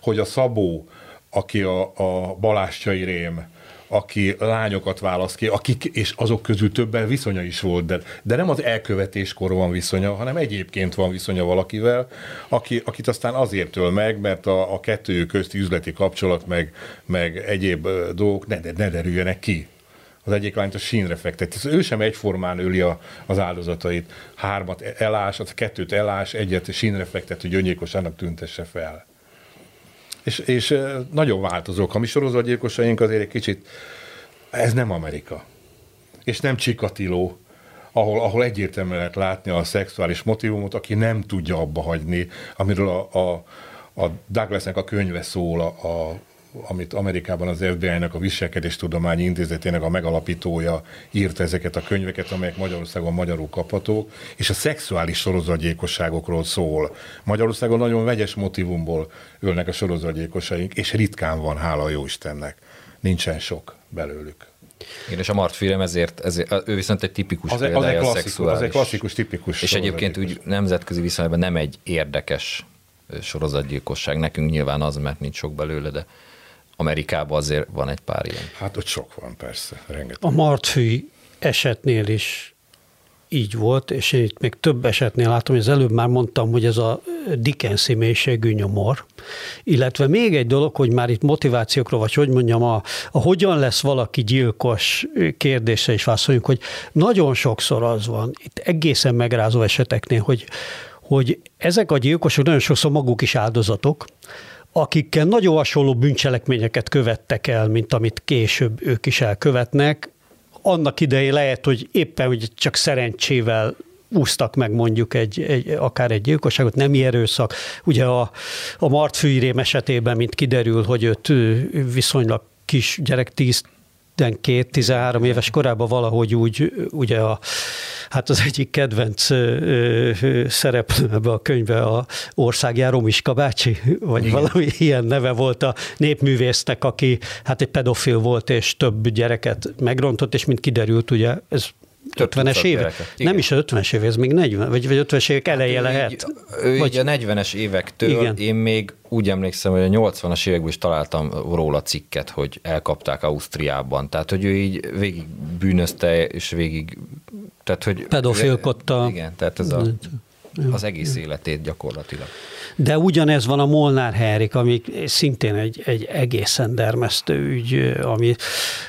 C: Hogy a Szabó, aki a, a Balástjai Rém, aki lányokat választ ki, akik, és azok közül többen viszonya is volt, de, de nem az elkövetéskor van viszonya, hanem egyébként van viszonya valakivel, aki, akit aztán azért öl meg, mert a, a kettő közti üzleti kapcsolat, meg, meg egyéb dolgok ne, ne derüljenek ki az egyik lányt a sínre fektet. Ő sem egyformán öli a, az áldozatait. Hármat elás, az kettőt elás, egyet sínre fektet, hogy öngyilkosának tüntesse fel. És, és nagyon változók. A mi sorozatgyilkosaink azért egy kicsit, ez nem Amerika. És nem Csikatiló, ahol, ahol egyértelműen lehet látni a szexuális motivumot, aki nem tudja abba hagyni, amiről a, a, a Douglasnek a könyve szól, a, a amit Amerikában az FBI-nak a Viselkedéstudományi Intézetének a megalapítója írta ezeket a könyveket, amelyek Magyarországon magyarul kaphatók, és a szexuális sorozatgyilkosságokról szól. Magyarországon nagyon vegyes motivumból ölnek a sorozatgyilkosaink, és ritkán van, hála jó Istennek. Nincsen sok belőlük.
B: Igen, és a Mart film ezért, ezért, ő viszont egy tipikus
C: az, az egy a szexuális. Az egy klasszikus, tipikus.
B: És egyébként úgy nemzetközi viszonylatban nem egy érdekes sorozatgyilkosság. Nekünk nyilván az, mert nincs sok belőle, de Amerikában azért van egy pár ilyen.
C: Hát ott sok van, persze, rengeteg.
A: A Martfű esetnél is így volt, és én itt még több esetnél látom, hogy az előbb már mondtam, hogy ez a Dickensi mélységű nyomor, illetve még egy dolog, hogy már itt motivációkról, vagy hogy mondjam, a, a hogyan lesz valaki gyilkos kérdése is válaszoljunk, hogy nagyon sokszor az van, itt egészen megrázó eseteknél, hogy, hogy ezek a gyilkosok nagyon sokszor maguk is áldozatok, akikkel nagyon hasonló bűncselekményeket követtek el, mint amit később ők is elkövetnek. Annak idején lehet, hogy éppen hogy csak szerencsével úsztak meg mondjuk egy, egy, akár egy gyilkosságot, nem erőszak. Ugye a, a Mart Fűrém esetében, mint kiderül, hogy őt viszonylag kis gyerek, 10 12-13 éves korában valahogy úgy, ugye a, hát az egyik kedvenc szereplő ebbe a könyve a országjáró Miska bácsi, vagy Igen. valami ilyen neve volt a népművésznek, aki hát egy pedofil volt, és több gyereket megrontott, és mint kiderült, ugye ez 50-es évek? Nem is a 50-es évek, ez még 40, vagy, vagy 50-es évek eleje hát lehet. Így,
B: ő
A: vagy...
B: így a 40-es évektől, Igen. én még úgy emlékszem, hogy a 80-as években is találtam róla cikket, hogy elkapták Ausztriában. Tehát, hogy ő így végig bűnözte, és végig... Tehát, hogy...
A: Pedofilkodta.
B: Igen, tehát ez a, az egész életét gyakorlatilag.
A: De ugyanez van a Molnár Herik, ami szintén egy, egy egészen dermesztő ügy, ami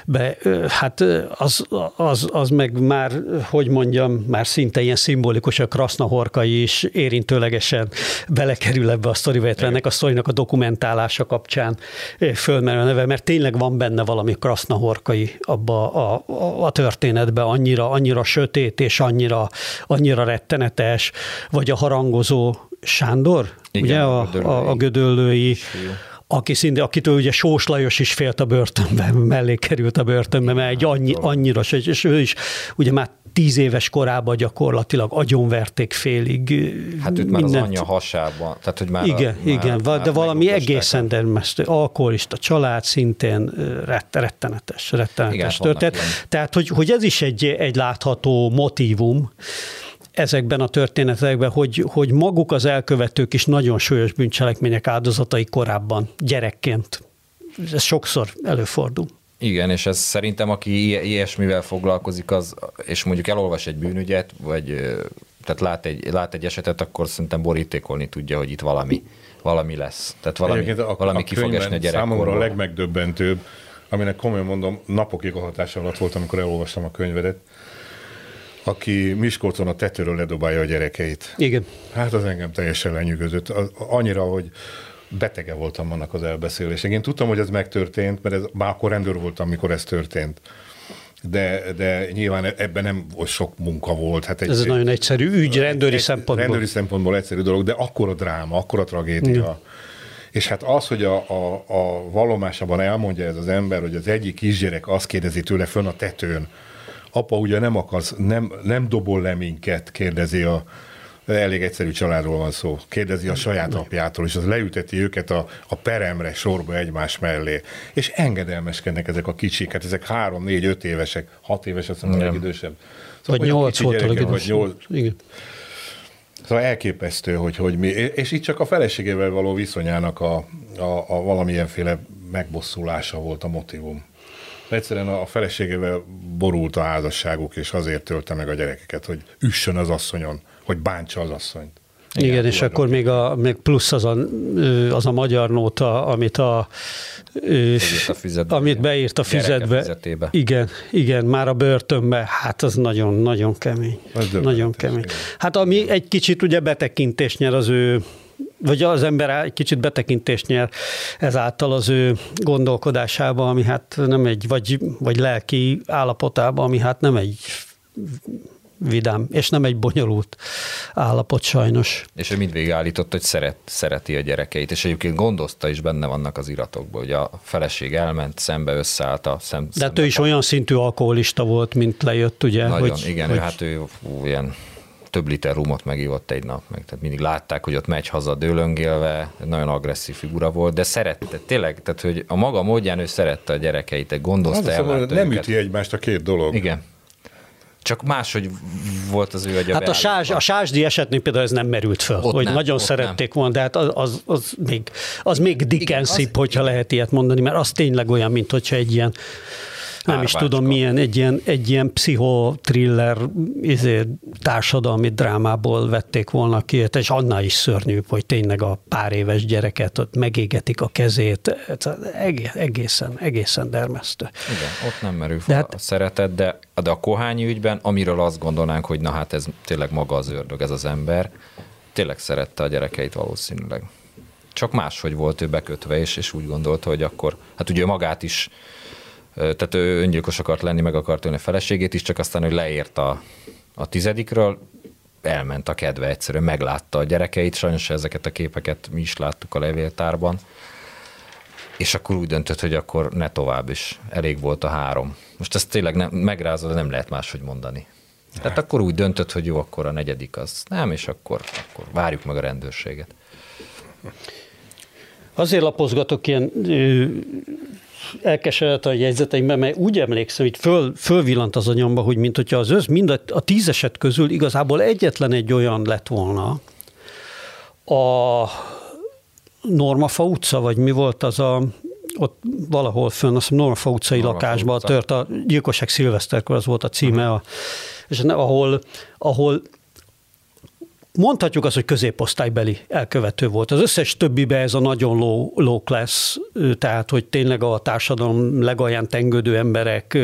A: be, hát az, az, az meg már, hogy mondjam, már szinte ilyen szimbolikus, a Krasznahorkai is érintőlegesen belekerül ebbe a sztoriba, ennek a sztorinak a dokumentálása kapcsán fölmerül a neve, mert tényleg van benne valami Krasznahorkai abba a, a, a történetbe, annyira, annyira sötét és annyira, annyira rettenetes, vagy a harangozó Sándor, Igen, ugye a, a, a gödöllői, aki szinte, akitől ugye Sós Lajos is félt a börtönbe, mellé került a börtönbe, mert egy annyi, annyira, és ő is ugye már tíz éves korában gyakorlatilag agyonverték félig.
B: Hát őt már az anyja hasában. Tehát, hogy már
A: igen,
B: a,
A: igen, már, de valami egészen dermesztő. Alkoholista család szintén rett, rettenetes, rettenetes igen, történet. Tehát, hogy, hogy ez is egy, egy látható motívum, ezekben a történetekben, hogy, hogy maguk az elkövetők is nagyon súlyos bűncselekmények áldozatai korábban, gyerekként. Ez sokszor előfordul.
B: Igen, és ez szerintem, aki ilyesmivel foglalkozik, az, és mondjuk elolvas egy bűnügyet, vagy tehát lát egy, lát egy esetet, akkor szerintem borítékolni tudja, hogy itt valami, valami lesz. Tehát valami, a, valami a ki fog esni a.
C: Számomra a legmegdöbbentőbb, aminek komolyan mondom, napokig a hatása alatt volt, amikor elolvastam a könyvedet, aki Miskolcon a tetőről ledobálja a gyerekeit.
A: Igen.
C: Hát az engem teljesen lenyűgözött. Annyira, hogy betege voltam annak az elbeszélésnek. Én tudtam, hogy ez megtörtént, mert ez, már akkor rendőr voltam, amikor ez történt. De, de nyilván ebben nem sok munka volt. Hát
A: egy, ez egy nagyon egyszerű ügy, rendőri egy, szempontból.
C: Rendőri szempontból egyszerű dolog, de akkor a dráma, akkor a tragédia. Ja. És hát az, hogy a, a, a vallomásában elmondja ez az ember, hogy az egyik kisgyerek azt kérdezi tőle fönn a tetőn, apa ugye nem akarsz, nem, nem dobol le minket, kérdezi a, elég egyszerű családról van szó. Kérdezi a saját apjától, és az leüteti őket a, a peremre, sorba egymás mellé. És engedelmeskednek ezek a kicsik, hát ezek három, négy, öt évesek, hat éves, azt mondom, a legidősebb.
A: Szóval vagy nyolc volt a legidősebb.
C: Igen. Szóval elképesztő, hogy, hogy mi, és itt csak a feleségével való viszonyának a, a, a valamilyenféle megbosszulása volt a motivum. Egyszerűen a feleségével borult a házasságuk, és azért tölte meg a gyerekeket, hogy üssön az asszonyon, hogy bántsa az asszonyt.
A: Igen, Igen és akkor még, a, még plusz az a, az a magyar nóta, amit a
B: a füzetbe,
A: amit beírt a füzetbe. Igen, igen, már a börtönbe, hát az nagyon, nagyon kemény. Az nagyon kemény. Hát ami egy kicsit ugye betekintést nyer az ő vagy az ember egy kicsit betekintést nyer ezáltal az ő gondolkodásába, ami hát nem egy, vagy, vagy lelki állapotába, ami hát nem egy vidám, és nem egy bonyolult állapot sajnos.
B: És ő mindvégig állított, hogy szeret, szereti a gyerekeit, és egyébként gondozta is benne vannak az iratokban, hogy a feleség elment, szembe összeállt a szem.
A: De hát ő is olyan szintű alkoholista volt, mint lejött, ugye?
B: Nagyon, hogy, igen, hogy... Hát ő ú, ilyen több liter rumot megívott egy nap, meg tehát mindig látták, hogy ott megy haza dőlöngélve, nagyon agresszív figura volt, de szerette, tényleg, tehát hogy a maga módján ő szerette a gyerekeit, gondozta el.
C: Nem üti egymást a két dolog.
B: Igen, csak máshogy volt az ő agya
A: Hát a, sás, a sásdi esetnél például ez nem merült föl, ott hogy nem, nagyon szerették nem. volna, de hát az, az, az még, az még Dickensibb, hogyha lehet ilyet mondani, mert az tényleg olyan, mint hogyha egy ilyen nem is tudom milyen, egy ilyen, egy ilyen pszichotriller izé, társadalmi drámából vették volna ki, és annál is szörnyűbb, hogy tényleg a pár éves gyereket ott megégetik a kezét, egészen, egészen dermesztő.
B: Igen, ott nem merül fel hát, a szeretet, de, de a kohányi ügyben, amiről azt gondolnánk, hogy na hát ez tényleg maga az ördög, ez az ember, tényleg szerette a gyerekeit valószínűleg. Csak máshogy volt ő bekötve, és, és úgy gondolta, hogy akkor, hát ugye magát is tehát ő öngyilkos akart lenni, meg akart ölni a feleségét is, csak aztán, hogy leért a, a tizedikről, elment a kedve egyszerűen, meglátta a gyerekeit, sajnos ezeket a képeket mi is láttuk a levéltárban, és akkor úgy döntött, hogy akkor ne tovább is, elég volt a három. Most ezt tényleg nem, megrázod, nem lehet máshogy mondani. Tehát akkor úgy döntött, hogy jó, akkor a negyedik az nem, és akkor, akkor várjuk meg a rendőrséget.
A: Azért lapozgatok ilyen elkeseredett a jegyzeteimben, mert úgy emlékszem, hogy föl, fölvillant az anyamba, hogy mint hogyha az össz, mind a, a tíz eset közül igazából egyetlen egy olyan lett volna, a Normafa utca, vagy mi volt az a, ott valahol fönn, azt Normafa utcai Normafa lakásban utca. tört a gyilkosság szilveszterkor, az volt a címe, uh-huh. a, és ahol, ahol mondhatjuk azt, hogy középosztálybeli elkövető volt. Az összes többibe ez a nagyon low, low class, tehát hogy tényleg a társadalom legalján tengődő emberek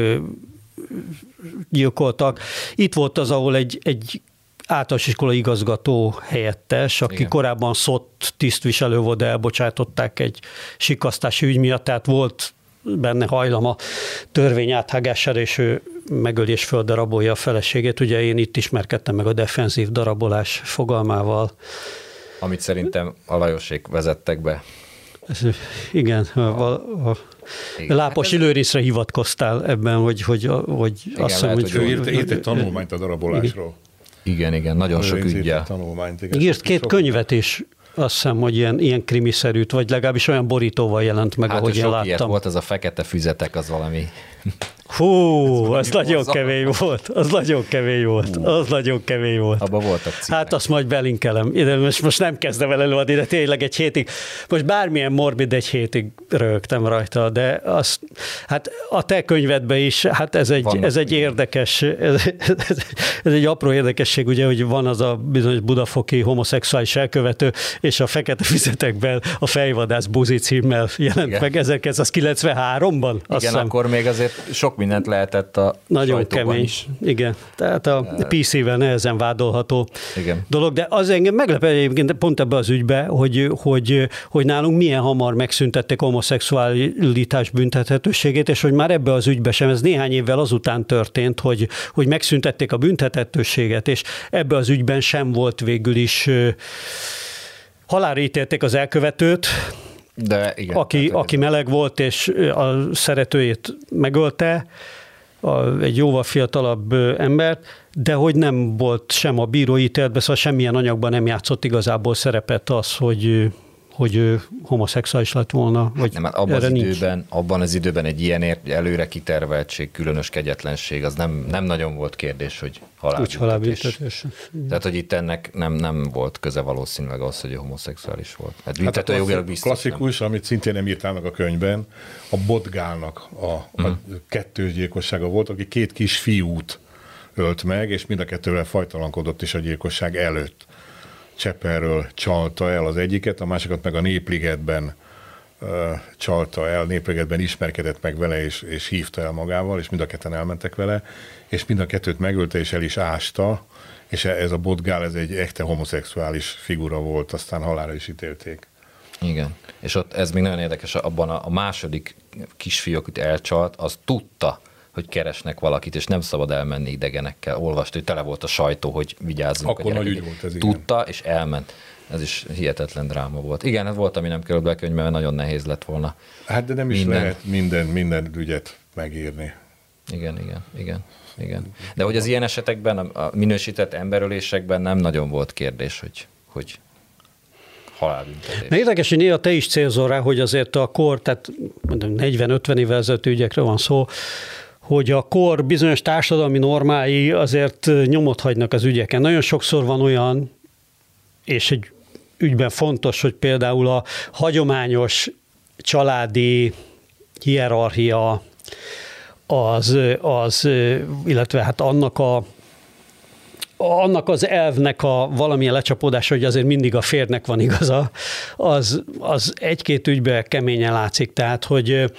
A: gyilkoltak. Itt volt az, ahol egy, egy általános iskola igazgató helyettes, aki Igen. korábban szott tisztviselő volt, de elbocsátották egy sikasztási ügy miatt, tehát volt benne hajlam a törvény áthágására, és ő megöli és földarabolja a feleségét. Ugye én itt ismerkedtem meg a defenzív darabolás fogalmával.
B: Amit szerintem a Lajosék vezettek be.
A: Ez, igen, a, a, a igen. Lápos hát hivatkoztál ebben, hogy, hogy, hogy
C: igen, azt hiszem, hogy... Ő írt, írt egy tanulmányt a darabolásról.
B: Igen, igen, nagyon sok
A: igen. Írt két könyvet is azt hiszem, hogy ilyen, ilyen krimiszerűt, vagy legalábbis olyan borítóval jelent meg, hát, ahogy én láttam.
B: volt, az a fekete füzetek, az valami
A: Hú, az, nagyon kemény volt, az nagyon kemény volt, az nagyon kemény volt.
B: Abban voltak
A: címek. Hát azt majd belinkelem, ide most, most nem kezdem el előadni, de tényleg egy hétig, most bármilyen morbid egy hétig rögtem rajta, de az, hát a te könyvedben is, hát ez egy, ez egy érdekes, ez, ez, ez, egy apró érdekesség, ugye, hogy van az a bizonyos budafoki homoszexuális elkövető, és a fekete fizetekben a fejvadász buzi címmel jelent Igen. meg 1993-ban.
B: Igen, hiszem. akkor még azért sok mindent lehetett a
A: Nagyon kemény, is. igen. Tehát a PC-vel nehezen vádolható igen. dolog, de az engem meglepő egyébként pont ebbe az ügybe, hogy, hogy, hogy nálunk milyen hamar megszüntették homoszexualitás büntethetőségét, és hogy már ebbe az ügybe sem, ez néhány évvel azután történt, hogy, hogy megszüntették a büntethetőséget, és ebbe az ügyben sem volt végül is halálra ítélték az elkövetőt,
B: de igen,
A: aki, tehát, aki meleg volt, és a szeretőjét megölte, a, egy jóval fiatalabb ember, de hogy nem volt sem a bírói ítéletben, szóval semmilyen anyagban nem játszott igazából szerepet az, hogy hogy ő homoszexuális lett volna. Vagy
B: nem, hát abban, az időben, abban az időben egy ilyen előre kiterveltség, különös kegyetlenség, az nem, nem nagyon volt kérdés, hogy halálbüntetés. Tehát, hogy itt ennek nem, nem volt köze valószínűleg az, hogy homoszexuális volt. Hát, hát a jogilag biztos
C: Klasszikus, nem. amit szintén nem írtának a könyvben, a Botgálnak a, a hmm. kettős gyilkossága volt, aki két kis fiút ölt meg, és mind a kettővel fajtalankodott is a gyilkosság előtt. Csepelről csalta el az egyiket, a másikat meg a Népligetben csalta el, Népligetben ismerkedett meg vele, és, és hívta el magával, és mind a ketten elmentek vele, és mind a kettőt megölte, és el is ásta, és ez a Botgál, ez egy echte homoszexuális figura volt, aztán halára is ítélték.
B: Igen, és ott ez még nagyon érdekes, abban a, a második kisfiú, akit elcsalt, az tudta, hogy keresnek valakit, és nem szabad elmenni idegenekkel. Olvast, hogy tele volt a sajtó, hogy vigyázzunk.
C: Akkor nagy ügy volt ez,
B: igen. Tudta, és elment. Ez is hihetetlen dráma volt. Igen, ez volt, ami nem került be könyvbe, mert nagyon nehéz lett volna.
C: Hát de nem is minden... lehet minden, minden ügyet megírni.
B: Igen, igen, igen. Igen. De hogy az ilyen esetekben, a minősített emberölésekben nem nagyon volt kérdés, hogy, hogy halálbüntetés.
A: Na érdekes, hogy néha te is célzol rá, hogy azért a kor, tehát 40-50 évvel ezelőtt ügyekről van szó, hogy a kor bizonyos társadalmi normái azért nyomot hagynak az ügyeken. Nagyon sokszor van olyan, és egy ügyben fontos, hogy például a hagyományos családi hierarchia az, az illetve hát annak a annak az elvnek a valamilyen lecsapódása, hogy azért mindig a férnek van igaza, az, az egy-két ügybe keményen látszik. Tehát, hogy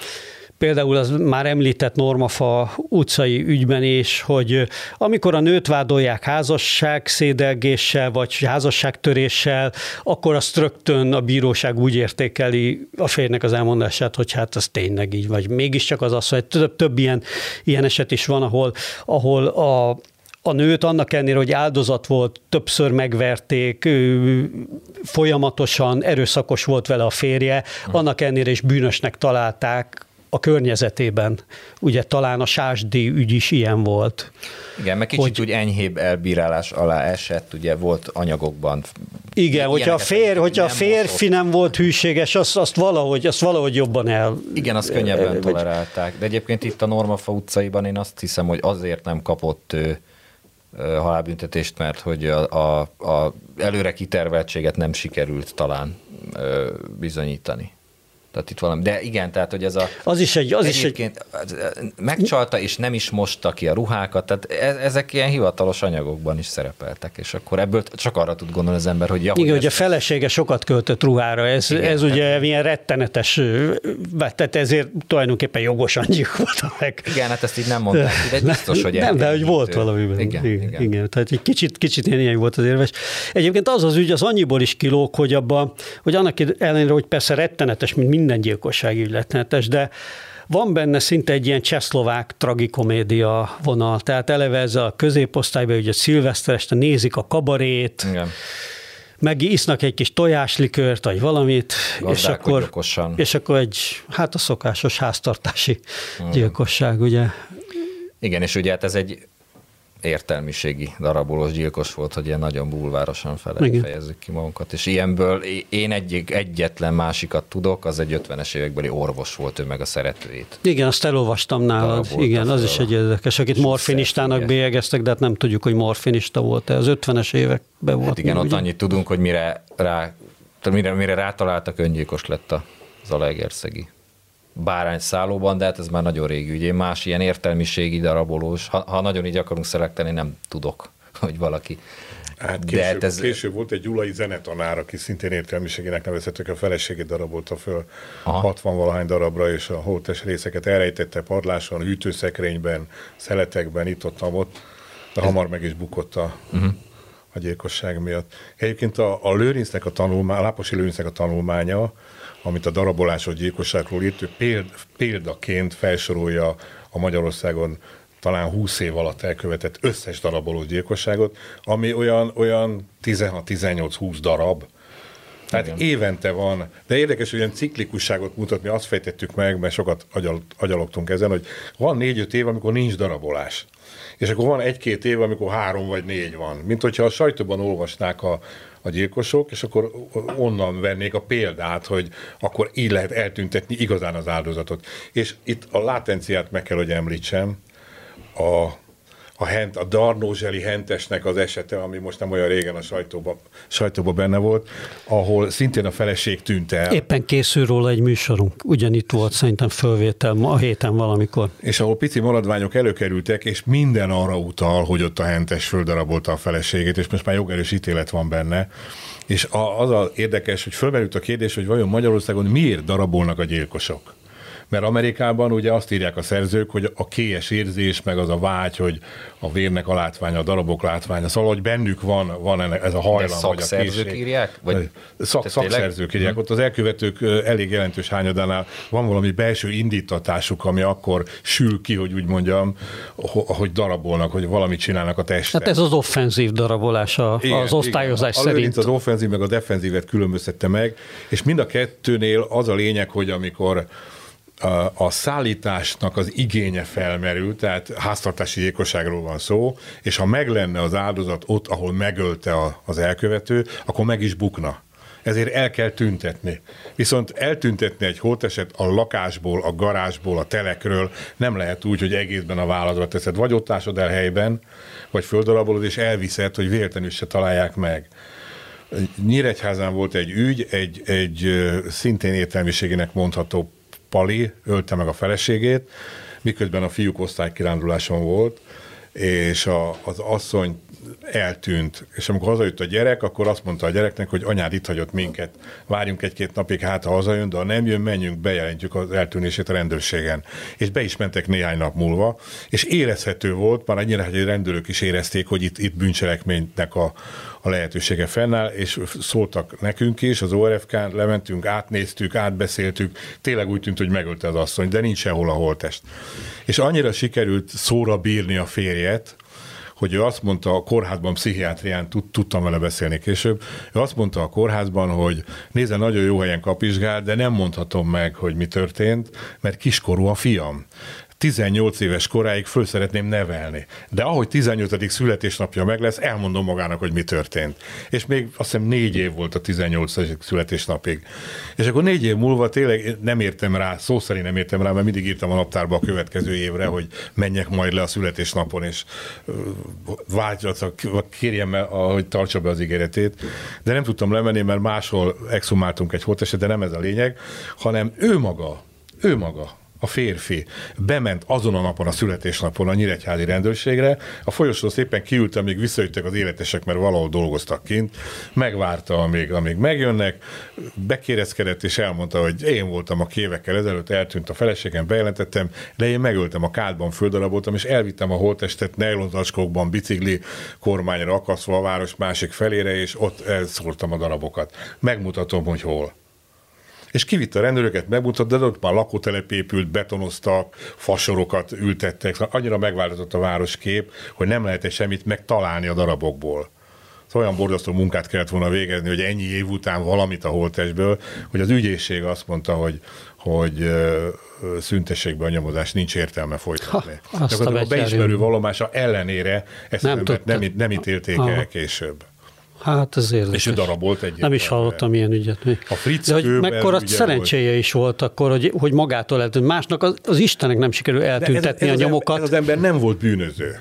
A: például az már említett Normafa utcai ügyben is, hogy amikor a nőt vádolják házasság szédelgéssel, vagy házasságtöréssel, akkor azt rögtön a bíróság úgy értékeli a férnek az elmondását, hogy hát ez tényleg így, vagy. Mégiscsak az az, hogy több, több ilyen, ilyen eset is van, ahol, ahol a, a nőt annak ellenére, hogy áldozat volt, többször megverték, folyamatosan erőszakos volt vele a férje, annak ellenére is bűnösnek találták, a környezetében. Ugye talán a Sásdi ügy is ilyen volt.
B: Igen, meg kicsit hogy, úgy enyhébb elbírálás alá esett, ugye volt anyagokban.
A: Igen, hogyha a, fér, hogyha a férfi nem volt hűséges, azt, azt, valahogy, azt valahogy jobban el...
B: Igen, azt könnyebben vagy, tolerálták. De egyébként itt a Normafa utcaiban én azt hiszem, hogy azért nem kapott ő, halálbüntetést, mert hogy a, a, a előre kiterveltséget nem sikerült talán bizonyítani. Tehát itt valami, de igen, tehát hogy ez a...
A: Az is egy... Az is egy...
B: Megcsalta, és nem is mosta ki a ruhákat, tehát e- ezek ilyen hivatalos anyagokban is szerepeltek, és akkor ebből csak arra tud gondolni az ember, hogy... Ja,
A: igen, hogy a felesége sokat költött ruhára, ez, igen, ez ugye tehát... milyen rettenetes, tehát ezért tulajdonképpen jogosan gyilkolta meg.
B: Igen, hát ezt így nem mondták, [laughs] de biztos, hogy...
A: Nem, de hogy volt valami. Igen, igen, igen. igen. Tehát egy kicsit, kicsit ilyen, ilyen volt az érves. Egyébként az az ügy, az annyiból is kilóg, hogy abba, hogy annak ellenére, hogy persze rettenetes, mint minden gyilkosság ügy rettenetes, de van benne szinte egy ilyen csehszlovák tragikomédia vonal, tehát eleve ez a középosztályban, ugye szilveszter este nézik a kabarét, Igen. meg isznak egy kis tojáslikört, vagy valamit, és akkor, és akkor egy, hát a szokásos háztartási Igen. gyilkosság, ugye.
B: Igen, és ugye hát ez egy értelmiségi darabolós gyilkos volt, hogy ilyen nagyon bulvárosan fele, fejezzük ki magunkat. És ilyenből én egy, egyetlen másikat tudok, az egy 50-es évekbeli orvos volt, ő meg a szeretőjét.
A: Igen, azt elolvastam nálad. Igen, az is egy érdekes, akit morfinistának bélyegeztek, de hát nem tudjuk, hogy morfinista volt-e. Az 50-es években volt. Hát
B: igen, ott ugye? annyit tudunk, hogy mire, rá, mire, mire rátaláltak, öngyilkos lett a Zalaegerszegi bárányszállóban, de hát ez már nagyon régi ügy. Én más ilyen értelmiségi darabolós, ha, ha nagyon így akarunk szelekteni, nem tudok, [laughs] hogy valaki
C: Hát később, De hát ez... később volt egy gyulai zenetanár, aki szintén értelmiségének nevezhetők, a feleségét darabolta föl Aha. 60 valahány darabra, és a holtes részeket elrejtette padláson, hűtőszekrényben, szeletekben, itt ott, ott, de ez... hamar meg is bukott a, uh-huh. a gyilkosság miatt. Egyébként a, a Lőrincnek a tanulmánya, a Láposi Lőrincnek a tanulmánya, amit a darabolásról, gyilkosságról írt, ő péld, példaként felsorolja a Magyarországon talán 20 év alatt elkövetett összes daraboló gyilkosságot, ami olyan, olyan 16-18-20 darab. Tehát Igen. évente van, de érdekes, hogy ilyen ciklikusságot mutatni, azt fejtettük meg, mert sokat agyal, agyalogtunk ezen, hogy van négy-öt év, amikor nincs darabolás. És akkor van egy-két év, amikor három vagy négy van. Mint hogyha a sajtóban olvasnák a, a gyilkosok, és akkor onnan vennék a példát, hogy akkor így lehet eltüntetni igazán az áldozatot. És itt a látenciát meg kell, hogy említsem, a, a, hent, a Darnózseli hentesnek az esete, ami most nem olyan régen a sajtóban sajtóba benne volt, ahol szintén a feleség tűnt el.
A: Éppen készül róla egy műsorunk, ugyanitt volt szerintem fölvétel ma a héten valamikor.
C: És ahol pici maradványok előkerültek, és minden arra utal, hogy ott a hentes földarabolta a feleségét, és most már jogerős ítélet van benne. És az az érdekes, hogy fölmerült a kérdés, hogy vajon Magyarországon miért darabolnak a gyilkosok. Mert Amerikában ugye azt írják a szerzők, hogy a kélyes érzés, meg az a vágy, hogy a vérnek a látványa, a darabok látványa, szóval, hogy bennük van, van ez a hajlam,
B: vagy a készség. írják? Vagy
C: Szak, szakszerzők írják. Ott az elkövetők elég jelentős hányadánál van valami belső indítatásuk, ami akkor sül ki, hogy úgy mondjam, hogy darabolnak, hogy valamit csinálnak a testet.
A: Hát ez az offenzív darabolás a, igen, az osztályozás igen. szerint.
C: Az offenzív meg a defenzívet különböztette meg, és mind a kettőnél az a lényeg, hogy amikor a, szállításnak az igénye felmerül, tehát háztartási gyilkosságról van szó, és ha meg lenne az áldozat ott, ahol megölte a, az elkövető, akkor meg is bukna. Ezért el kell tüntetni. Viszont eltüntetni egy holteset a lakásból, a garázsból, a telekről nem lehet úgy, hogy egészben a válladra teszed. Vagy ott ásod el helyben, vagy földarabolod, és elviszed, hogy véletlenül se találják meg. Nyíregyházán volt egy ügy, egy, egy szintén értelmiségének mondható Pali ölte meg a feleségét, miközben a fiúk osztálykiránduláson volt, és a, az asszony eltűnt. És amikor hazajött a gyerek, akkor azt mondta a gyereknek, hogy anyád itt hagyott minket, várjunk egy-két napig, hát ha hazajön, de ha nem jön, menjünk, bejelentjük az eltűnését a rendőrségen. És be is mentek néhány nap múlva, és érezhető volt, már annyira, hogy a rendőrök is érezték, hogy itt, itt bűncselekménynek a, a lehetősége fennáll, és szóltak nekünk is, az ORFK-n lementünk, átnéztük, átbeszéltük, tényleg úgy tűnt, hogy megölte az asszony, de nincs sehol a holtest. És annyira sikerült szóra bírni a férjet, hogy ő azt mondta a kórházban, pszichiátrián, tud, tudtam vele beszélni később, ő azt mondta a kórházban, hogy nézze, nagyon jó helyen kapizsgál, de nem mondhatom meg, hogy mi történt, mert kiskorú a fiam. 18 éves koráig föl szeretném nevelni. De ahogy 18. születésnapja meg lesz, elmondom magának, hogy mi történt. És még azt hiszem négy év volt a 18. születésnapig. És akkor négy év múlva tényleg nem értem rá, szó szerint nem értem rá, mert mindig írtam a naptárba a következő évre, hogy menjek majd le a születésnapon, és változat, kérjem el, hogy tartsa be az ígéretét. De nem tudtam lemenni, mert máshol exhumáltunk egy holteset, de nem ez a lényeg, hanem ő maga, ő maga a férfi bement azon a napon, a születésnapon a nyíregyházi rendőrségre, a folyosón szépen kiült, amíg visszajöttek az életesek, mert valahol dolgoztak kint, megvárta, amíg, amíg megjönnek, bekérezkedett és elmondta, hogy én voltam a évekkel ezelőtt, eltűnt a feleségem, bejelentettem, de én megöltem a kádban, földaraboltam, és elvittem a holtestet nejlonzacskókban, bicikli kormányra akasztva a város másik felére, és ott elszórtam a darabokat. Megmutatom, hogy hol és kivitte a rendőröket, megmutatott, de ott már lakótelep épült, betonoztak, fasorokat ültettek, szóval annyira megváltozott a városkép, hogy nem lehet semmit megtalálni a darabokból. Szóval olyan borzasztó munkát kellett volna végezni, hogy ennyi év után valamit a holtestből, hogy az ügyészség azt mondta, hogy, hogy szüntessék be a nyomozást, nincs értelme folytatni. Ha, a beismerő vallomása ellenére ezt nem, nem, nem, nem ítélték ha. el később.
A: Hát ez érdekes.
C: És ő darabolt egy.
A: Nem is hallottam ilyen ügyet.
C: A Fritz
A: De hogy mekkora szerencséje volt. is volt akkor, hogy, hogy magától eltűnt. Másnak az, az Istenek nem sikerül eltüntetni ez, ez a nyomokat.
C: Ez az ember nem volt bűnöző.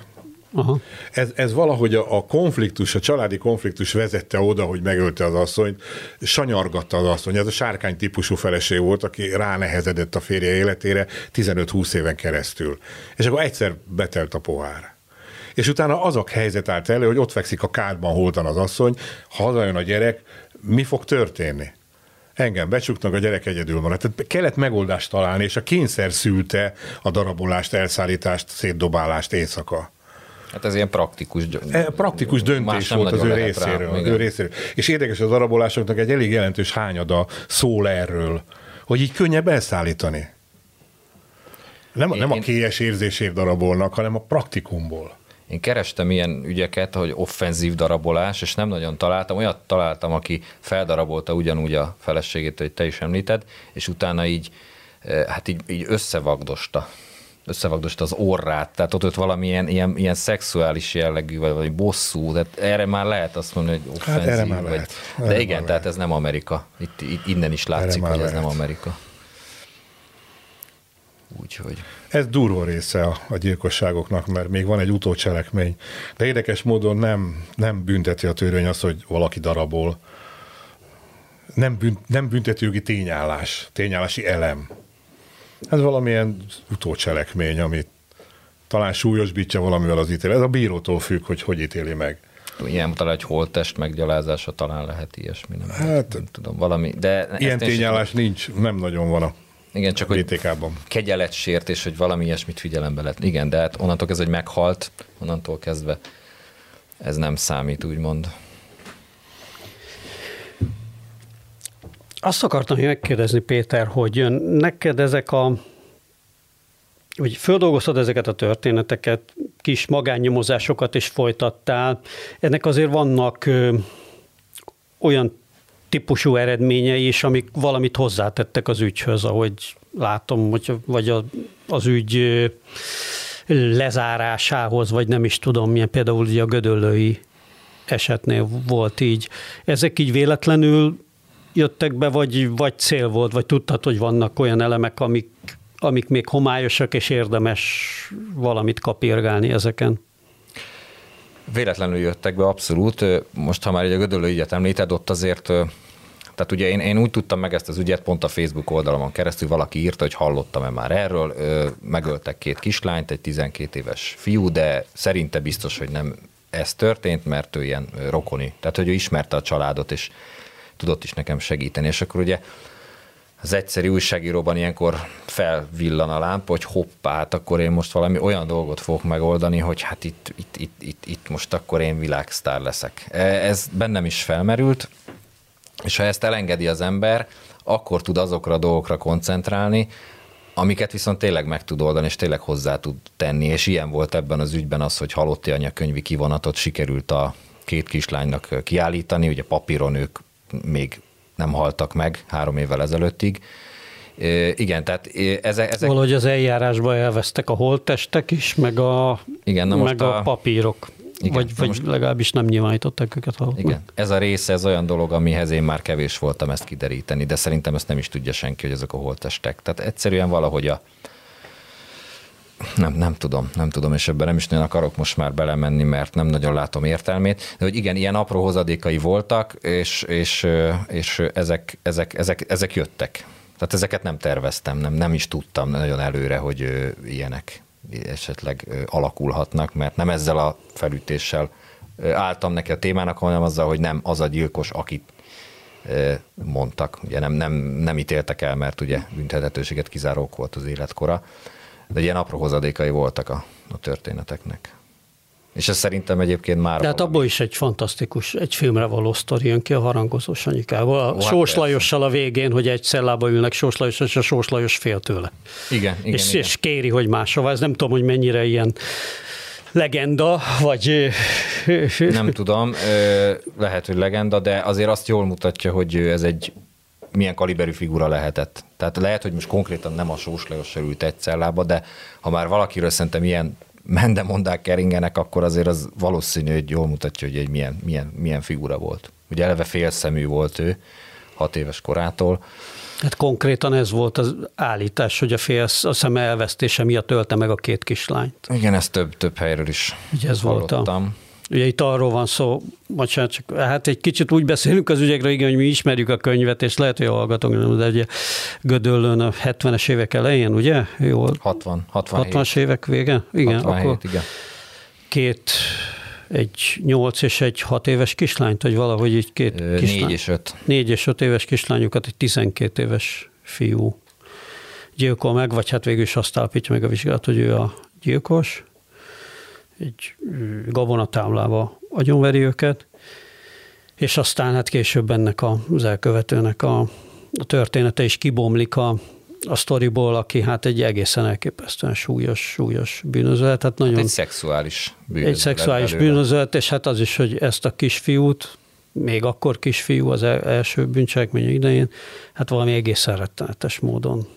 C: Aha. Ez, ez valahogy a, a konfliktus, a családi konfliktus vezette oda, hogy megölte az asszonyt, sanyargatta az asszony. Ez a sárkány típusú feleség volt, aki ránehezedett a férje életére 15-20 éven keresztül. És akkor egyszer betelt a pohár és utána azok helyzet állt elő, hogy ott fekszik a kádban holtan az asszony, ha hazajön a gyerek, mi fog történni? Engem becsuknak, a gyerek egyedül maradt. Tehát kellett megoldást találni, és a kényszer szülte a darabolást, elszállítást, szétdobálást éjszaka.
B: Hát ez ilyen praktikus,
C: e, praktikus döntés volt az ő részéről, rá, ő részéről. És érdekes, az darabolásoknak egy elég jelentős hányada szól erről, hogy így könnyebb elszállítani. Nem, én, nem a kélyes érzésért darabolnak, hanem a praktikumból.
B: Én kerestem ilyen ügyeket, hogy offenzív darabolás, és nem nagyon találtam. Olyat találtam, aki feldarabolta ugyanúgy a feleségét, hogy te is említed, és utána így, eh, hát így, így összevagdosta összevagdosta az orrát, tehát ott, ott valamilyen ilyen, ilyen szexuális jellegű, vagy, vagy bosszú, tehát erre már lehet azt mondani, hogy offenzív. Hát erre már vagy, lehet. Erre de igen, tehát lehet. ez nem Amerika. Itt, itt innen is látszik, hogy ez lehet. nem Amerika. Úgy. úgyhogy...
C: Ez durva része a, a gyilkosságoknak, mert még van egy utócselekmény. De érdekes módon nem, nem bünteti a törvény azt, hogy valaki darabol. Nem, bünt, nem büntetőjogi tényállás, tényállási elem. Ez valamilyen utócselekmény, amit talán súlyosbítja valamivel az ítélet. Ez a bírótól függ, hogy hogy ítéli meg.
B: Ilyen talán egy holttest meggyalázása talán lehet ilyesmi. Nem, hát, nem tudom, valami. De
C: ilyen tényállás nincs, nem nagyon van a
B: igen, csak hogy kegyelet sért, és hogy valami ilyesmit figyelembe lett. Igen, de hát onnantól kezdve, hogy meghalt, onnantól kezdve ez nem számít, úgymond.
A: Azt akartam megkérdezni, Péter, hogy neked ezek a hogy földolgoztad ezeket a történeteket, kis magánnyomozásokat is folytattál. Ennek azért vannak ö, olyan típusú eredményei is, amik valamit hozzátettek az ügyhöz, ahogy látom, vagy, vagy a, az ügy lezárásához, vagy nem is tudom milyen, például ugye a gödöllői esetnél volt így. Ezek így véletlenül jöttek be, vagy, vagy cél volt, vagy tudtad, hogy vannak olyan elemek, amik, amik még homályosak, és érdemes valamit kapirgálni ezeken?
B: Véletlenül jöttek be, abszolút. Most, ha már egy a Gödöllő ügyet említed, ott azért tehát ugye én, én úgy tudtam meg ezt az ügyet, pont a Facebook oldalamon keresztül valaki írta, hogy hallottam-e már erről, megöltek két kislányt, egy 12 éves fiú, de szerinte biztos, hogy nem ez történt, mert ő ilyen rokoni. Tehát, hogy ő ismerte a családot, és tudott is nekem segíteni. És akkor ugye az egyszerű újságíróban ilyenkor felvillan a lámpa, hogy hoppá, hát akkor én most valami olyan dolgot fogok megoldani, hogy hát itt, itt, itt, itt, itt most akkor én világsztár leszek. E, ez bennem is felmerült, és ha ezt elengedi az ember, akkor tud azokra a dolgokra koncentrálni, amiket viszont tényleg meg tud oldani, és tényleg hozzá tud tenni. És ilyen volt ebben az ügyben az, hogy halotti anyakönyvi kivonatot sikerült a két kislánynak kiállítani, ugye papíron ők még nem haltak meg három évvel ezelőttig. Igen, tehát ezek... ezek...
A: Valahogy az eljárásban elvesztek a holttestek is, meg a, Igen, na meg a, a papírok. Igen, vagy, vagy most, legalábbis nem nyilvánították őket valahol.
B: Igen, ez a része, ez olyan dolog, amihez én már kevés voltam ezt kideríteni, de szerintem ezt nem is tudja senki, hogy ezek a holttestek. Tehát egyszerűen valahogy a, nem, nem tudom, nem tudom, és ebben nem is nagyon akarok most már belemenni, mert nem nagyon látom értelmét, de hogy igen, ilyen apró hozadékai voltak, és, és, és ezek, ezek, ezek, ezek jöttek. Tehát ezeket nem terveztem, nem, nem is tudtam nagyon előre, hogy ilyenek esetleg alakulhatnak, mert nem ezzel a felütéssel álltam neki a témának, hanem azzal, hogy nem az a gyilkos, akit mondtak. Ugye nem, nem, nem ítéltek el, mert ugye büntethetőséget kizárók volt az életkora, de ilyen apró hozadékai voltak a, a történeteknek. És ez szerintem egyébként már...
A: De hát abból is egy fantasztikus, egy filmre való sztori jön ki a harangozó Sanyikával. A hát Sós Lajossal a végén, hogy egy cellába ülnek Sós Lajos, és a Sós Lajos fél tőle.
B: Igen, igen,
A: és,
B: igen.
A: és kéri, hogy máshova. Ez nem tudom, hogy mennyire ilyen legenda, vagy...
B: Nem tudom, lehet, hogy legenda, de azért azt jól mutatja, hogy ez egy milyen kaliberű figura lehetett. Tehát lehet, hogy most konkrétan nem a Sós Lajos ült egy cellába, de ha már valakiről szerintem ilyen mendemondák keringenek, akkor azért az valószínű, hogy jól mutatja, hogy egy milyen, milyen, milyen figura volt. Ugye eleve félszemű volt ő, hat éves korától.
A: Hát konkrétan ez volt az állítás, hogy a fél a szem elvesztése miatt ölte meg a két kislányt.
B: Igen, ezt több, több helyről is Ugye ez hallottam. Volt a
A: Ugye itt arról van szó, bocsánat, csak hát egy kicsit úgy beszélünk az ügyekről, igen, hogy mi ismerjük a könyvet, és lehet, hogy hallgatunk, de ugye Gödöllön a 70-es évek elején, ugye?
B: Jó. 60, 67.
A: 60-as évek vége? Igen,
B: 67, akkor igen.
A: két egy nyolc és egy hat éves kislányt, vagy valahogy így két
B: Ö, kislány. Négy és öt.
A: Négy és öt éves kislányokat egy 12 éves fiú gyilkol meg, vagy hát végül is azt állapítja meg a vizsgálat, hogy ő a gyilkos egy gabonatámlába agyonveri őket, és aztán hát később ennek az elkövetőnek a, a története is kibomlik a, a sztoriból, aki hát egy egészen elképesztően súlyos, súlyos bűnözőt.
B: Hát nagyon, hát egy szexuális
A: bűnözőt. Egy szexuális bűnözőt, és hát az is, hogy ezt a kisfiút, még akkor kisfiú az első bűncselekmény idején, hát valami egészen rettenetes módon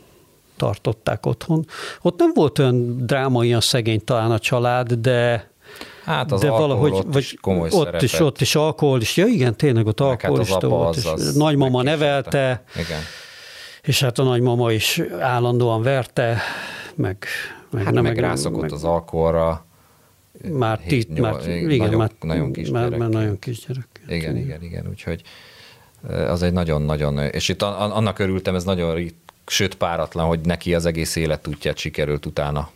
A: tartották otthon. Ott nem volt olyan dráma, olyan szegény talán a család, de
B: Hát az de valahogy, ott vagy is komoly
A: ott szerepet. is, ott is alkohol is. Ja igen, tényleg ott alkohol hát volt. Az, az nagymama nevelte,
B: igen.
A: és hát a nagymama is állandóan verte, meg...
B: meg hát nem, meg rászokott meg, az alkoholra.
A: Már, tit, már, igen,
B: nagyon,
A: már,
B: nagyon kis
A: már, már nagyon kisgyerek.
B: Igen, igen, igen, úgyhogy az egy nagyon-nagyon, és itt annak örültem, ez nagyon sőt páratlan, hogy neki az egész életútját sikerült utána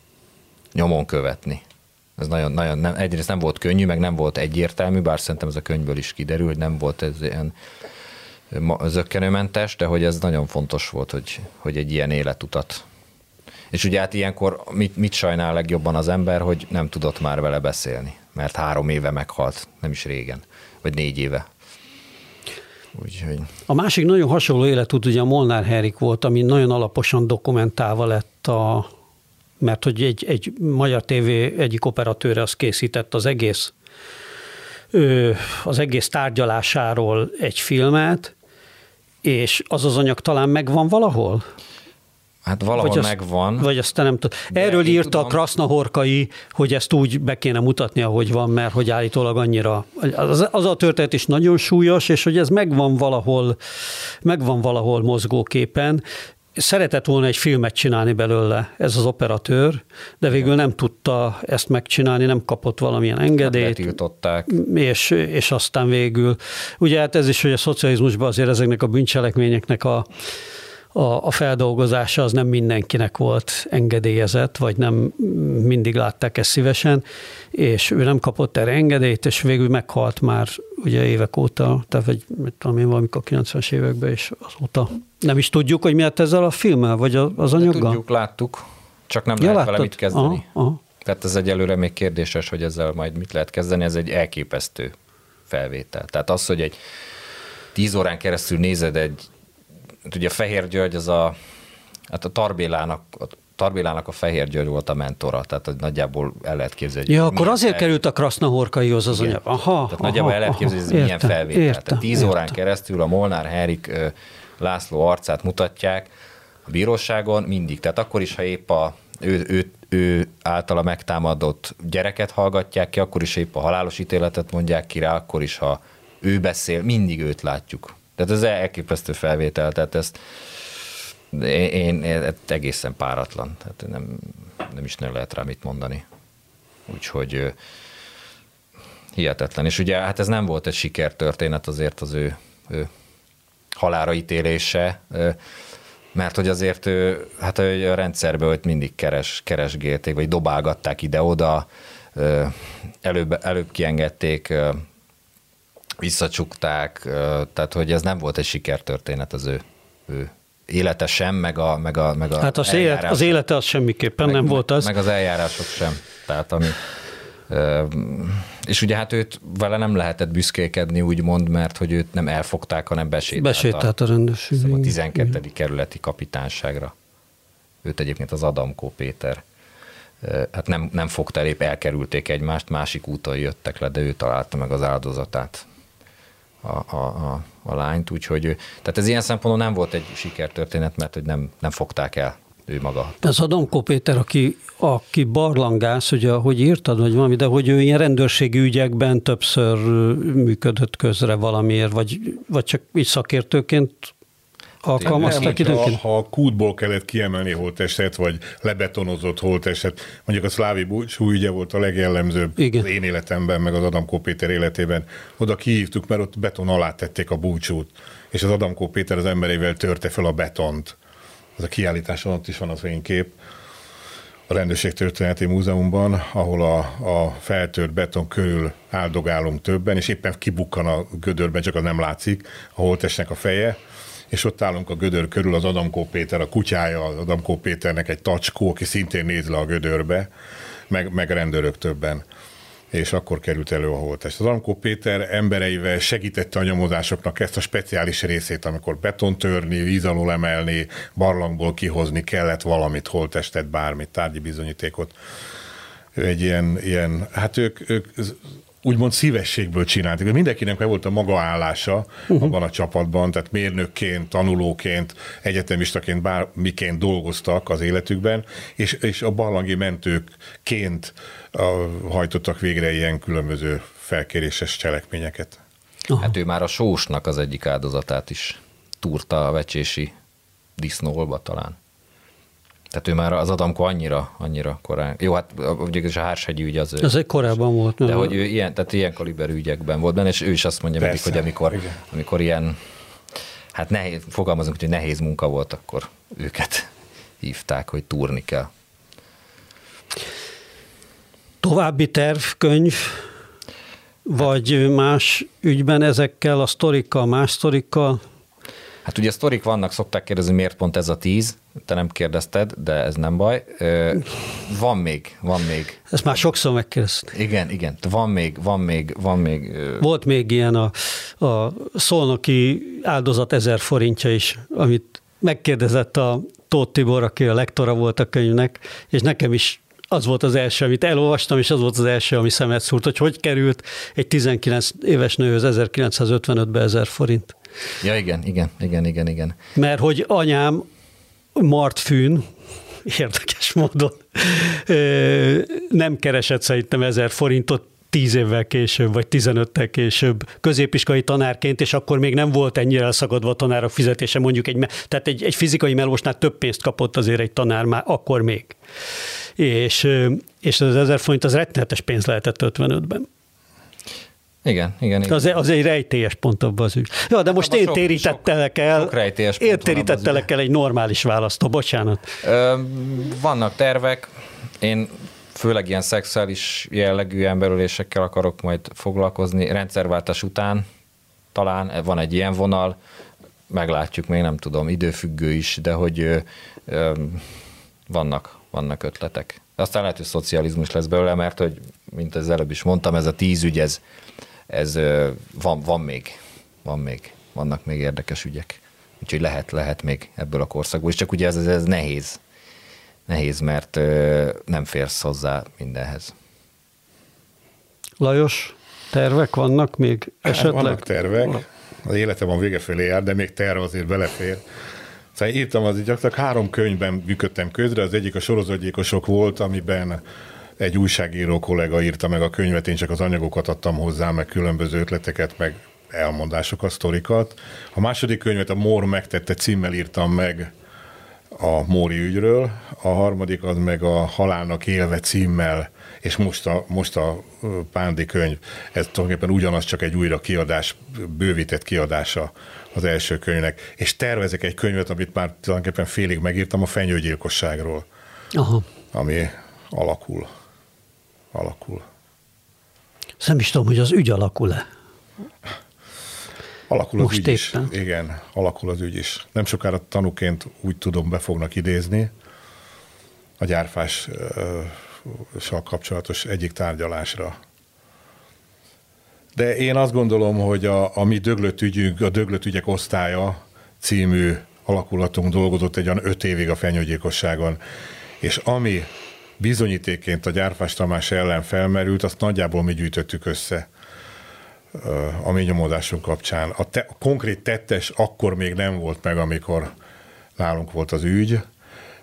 B: nyomon követni. Ez nagyon, nagyon nem, egyrészt nem volt könnyű, meg nem volt egyértelmű, bár szerintem ez a könyvből is kiderül, hogy nem volt ez ilyen zöggenőmentes, de hogy ez nagyon fontos volt, hogy, hogy egy ilyen életutat. És ugye hát ilyenkor mit, mit sajnál legjobban az ember, hogy nem tudott már vele beszélni, mert három éve meghalt, nem is régen, vagy négy éve.
A: Úgyhogy... A másik nagyon hasonló életút ugye a Molnár Herik volt, ami nagyon alaposan dokumentálva lett a, mert hogy egy, egy magyar tévé egyik operatőre az készített az egész az egész tárgyalásáról egy filmet, és az az anyag talán megvan valahol?
B: Hát valahol vagy azt, megvan.
A: Vagy azt nem tudom. Erről írta tudom. a Krasznahorkai, hogy ezt úgy be kéne mutatni, ahogy van, mert hogy állítólag annyira, az, az a történet is nagyon súlyos, és hogy ez megvan valahol, megvan valahol mozgóképen, szeretett volna egy filmet csinálni belőle ez az operatőr, de végül nem tudta ezt megcsinálni, nem kapott valamilyen engedélyt.
B: Betiltották.
A: És, és aztán végül, ugye hát ez is, hogy a szocializmusban azért ezeknek a bűncselekményeknek a, a, a feldolgozása az nem mindenkinek volt engedélyezett, vagy nem mindig látták ezt szívesen, és ő nem kapott erre engedélyt, és végül meghalt már ugye évek óta, tehát vagy mit tudom én, valamikor 90-es években, és azóta nem is tudjuk, hogy miért ezzel a filmmel, vagy az anyaggal? De
B: tudjuk, láttuk, csak nem ja, lehet láttad? vele mit kezdeni. Aha, aha. Tehát ez egyelőre még kérdéses, hogy ezzel majd mit lehet kezdeni, ez egy elképesztő felvétel. Tehát az, hogy egy tíz órán keresztül nézed egy ugye Fehér György az a, hát a Tarbélának, a Tarbélának a Fehér György volt a mentora, tehát nagyjából el lehet képzelni.
A: Ja, akkor azért fel... került a Krasznahorkaihoz az anyag. Aha,
B: tehát aha, nagyjából el lehet képzelni, hogy ez milyen felvétel. Értem, tehát tíz értem. órán keresztül a Molnár Herik László arcát mutatják a bíróságon mindig. Tehát akkor is, ha épp a, ő, ő, ő általa megtámadott gyereket hallgatják ki, akkor is épp a halálos ítéletet mondják ki rá, akkor is, ha ő beszél, mindig őt látjuk. Tehát ez elképesztő felvétel, tehát ezt én, én, én egészen páratlan, tehát nem, nem is nem lehet rá mit mondani. Úgyhogy hihetetlen. És ugye hát ez nem volt egy sikertörténet azért az ő, ő halára ítélése, mert hogy azért ő, hát a rendszerbe hogy mindig keres, keresgélték, vagy dobálgatták ide-oda, előbb, előbb kiengedték visszacsukták, tehát hogy ez nem volt egy sikertörténet az ő, ő élete sem, meg a, meg a, meg a
A: Hát az, élet, az élete az semmiképpen meg, nem volt az.
B: Meg az eljárások sem. Tehát ami, és ugye hát őt vele nem lehetett büszkékedni, úgymond, mert hogy őt nem elfogták, hanem besétált,
A: besétált a, a rendőrség.
B: A 12. Igen. kerületi kapitányságra. Őt egyébként az Adamkó Péter hát nem, nem fogta el, épp elkerülték egymást, másik úton jöttek le, de ő találta meg az áldozatát a, a, a, lányt, úgyhogy tehát ez ilyen szempontból nem volt egy sikertörténet, mert hogy nem, nem fogták el ő maga.
A: Ez a Domkó Péter, aki, aki barlangász, ugye, hogy írtad, vagy valami, de hogy ő ilyen rendőrségi ügyekben többször működött közre valamiért, vagy, vagy csak így szakértőként alkalmaztak időnként?
C: Ha, ha a kútból kellett kiemelni holtestet, vagy lebetonozott holtestet, mondjuk a szlávi búcsú ügye volt a legjellemzőbb Igen. az én életemben, meg az Adamkó Péter életében. Oda kihívtuk, mert ott beton alá tették a búcsút, és az Adamkó Péter az emberével törte fel a betont. Az a kiállításon ott is van az kép a Rendőrség Történeti Múzeumban, ahol a, a feltört beton körül áldogálunk többen, és éppen kibukkan a gödörben, csak az nem látszik, a holtesnek a feje, és ott állunk a gödör körül, az Adamkó Péter, a kutyája az Adamkó Péternek egy tacskó, aki szintén néz le a gödörbe, meg, meg rendőrök többen és akkor került elő a holtest. Az Adamkó Péter embereivel segítette a nyomozásoknak ezt a speciális részét, amikor beton törni, víz alól emelni, barlangból kihozni kellett valamit, holtestet, bármit, tárgyi bizonyítékot. Egy ilyen, ilyen hát ők, ők úgymond szívességből csináltak. Mindenkinek meg volt a maga állása uh-huh. abban a csapatban, tehát mérnökként, tanulóként, egyetemistaként, bármiként dolgoztak az életükben, és, és a barlangi mentőkként a, hajtottak végre ilyen különböző felkéréses cselekményeket.
B: Aha. Hát ő már a sósnak az egyik áldozatát is túrta a vecsési disznóolba talán. Tehát ő már az Adamko annyira, annyira korán. Jó, hát ugye a Hárshegyi ügy az...
A: Ez egy korábban volt.
B: De hogy ő ilyen, tehát ilyen kaliber ügyekben volt benne, és ő is azt mondja mindig, hogy amikor, amikor ilyen, hát nehéz, fogalmazunk, hogy nehéz munka volt, akkor őket [laughs] hívták, hogy túrni kell.
A: További tervkönyv, vagy más ügyben ezekkel a sztorikkal, más sztorikkal?
B: Hát ugye sztorik vannak, szokták kérdezni, miért pont ez a tíz, te nem kérdezted, de ez nem baj. Van még, van még.
A: Ezt már sokszor megkérdeztem.
B: Igen, igen, van még, van még, van még.
A: Volt még ilyen a, a szolnoki áldozat ezer forintja is, amit megkérdezett a Tóth Tibor, aki a lektora volt a könyvnek, és nekem is az volt az első, amit elolvastam, és az volt az első, ami szemet szúrt, hogy hogy került egy 19 éves nőhöz 1955-ben ezer forint.
B: Ja, igen, igen, igen, igen, igen.
A: Mert hogy anyám Mart Fűn, érdekes módon, nem keresett szerintem ezer forintot tíz évvel később, vagy 15-tel később középiskolai tanárként, és akkor még nem volt ennyire elszakadva a tanárok fizetése, mondjuk egy, tehát egy, egy fizikai melósnál több pénzt kapott azért egy tanár már akkor még. És, és az ezer forint az rettenetes pénz lehetett 55-ben.
B: Igen, igen. igen.
A: Az, az egy rejtélyes pont abban az ügy. Ja, de most én térítettelek el, én térítettelek el egy normális választó, bocsánat. Ö,
B: vannak tervek, én főleg ilyen szexuális jellegű emberölésekkel akarok majd foglalkozni, rendszerváltás után talán van egy ilyen vonal, meglátjuk, még nem tudom, időfüggő is, de hogy ö, ö, vannak, vannak ötletek. Aztán lehet, hogy szocializmus lesz belőle, mert hogy, mint az előbb is mondtam, ez a tíz ügy, ez, ez van, van még, van még, vannak még érdekes ügyek. Úgyhogy lehet, lehet még ebből a korszakból, és csak ugye ez, ez, ez nehéz. Nehéz, mert nem férsz hozzá mindenhez.
A: Lajos, tervek vannak még esetleg?
C: Vannak tervek. Az életem a vége felé jár, de még terv azért belefér. Szóval írtam, az gyakorlatilag három könyvben működtem közre, az egyik a sorozatgyilkosok volt, amiben egy újságíró kollega írta meg a könyvet, én csak az anyagokat adtam hozzá, meg különböző ötleteket, meg elmondásokat, sztorikat. A második könyvet a Mór megtette címmel írtam meg a Móri ügyről, a harmadik az meg a Halálnak élve címmel, és most a, most a Pándi könyv, ez tulajdonképpen ugyanaz, csak egy újra kiadás, bővített kiadása az első könyvnek. És tervezek egy könyvet, amit már tulajdonképpen félig megírtam a fenyőgyilkosságról, Aha. ami alakul alakul.
A: Ezt nem is tudom, hogy az ügy alakul-e.
C: Alakul Most az ügy is. Igen, alakul az ügy is. Nem sokára tanúként úgy tudom, be fognak idézni a gyárfással kapcsolatos egyik tárgyalásra. De én azt gondolom, hogy a, a mi döglött ügyünk, a döglött ügyek osztálya című alakulatunk dolgozott egy olyan öt évig a fenyőgyilkosságon, és ami bizonyítékként a Gyárfás Tamás ellen felmerült, azt nagyjából mi gyűjtöttük össze a mi nyomódásunk kapcsán. A, te, a konkrét tettes akkor még nem volt meg, amikor nálunk volt az ügy,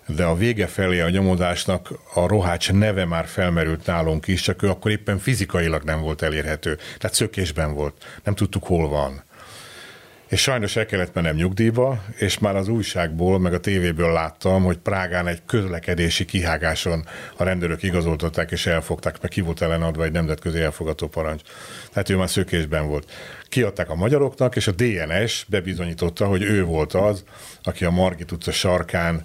C: de a vége felé a nyomódásnak a Rohács neve már felmerült nálunk is, csak ő akkor éppen fizikailag nem volt elérhető. Tehát szökésben volt. Nem tudtuk, hol van. És sajnos el kellett mennem nyugdíjba, és már az újságból, meg a tévéből láttam, hogy Prágán egy közlekedési kihágáson a rendőrök igazoltották és elfogták, meg ki volt ellenadva egy nemzetközi elfogató parancs. Tehát ő már szökésben volt. Kiadták a magyaroknak, és a DNS bebizonyította, hogy ő volt az, aki a Margit utca sarkán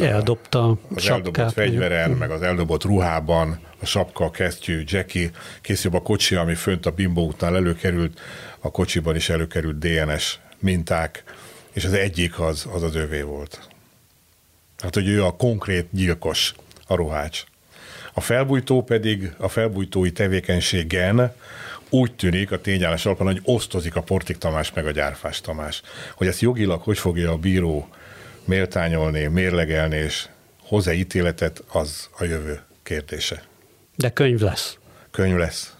A: eldobta
C: az sapkát, eldobott fegyveren, meg az eldobott ruhában, a sapka, a kesztyű, Jackie, később a kocsi, ami fönt a bimbo után előkerült, a kocsiban is előkerült DNS minták, és az egyik az az, az övé volt. Hát, hogy ő a konkrét gyilkos, a ruhács. A felbújtó pedig a felbújtói tevékenységen úgy tűnik a tényállás alapján, hogy osztozik a Portik Tamás meg a Gyárfás Tamás. Hogy ezt jogilag hogy fogja a bíró méltányolni, mérlegelni és hozzá ítéletet, az a jövő kérdése.
A: De könyv lesz.
C: Könyv lesz.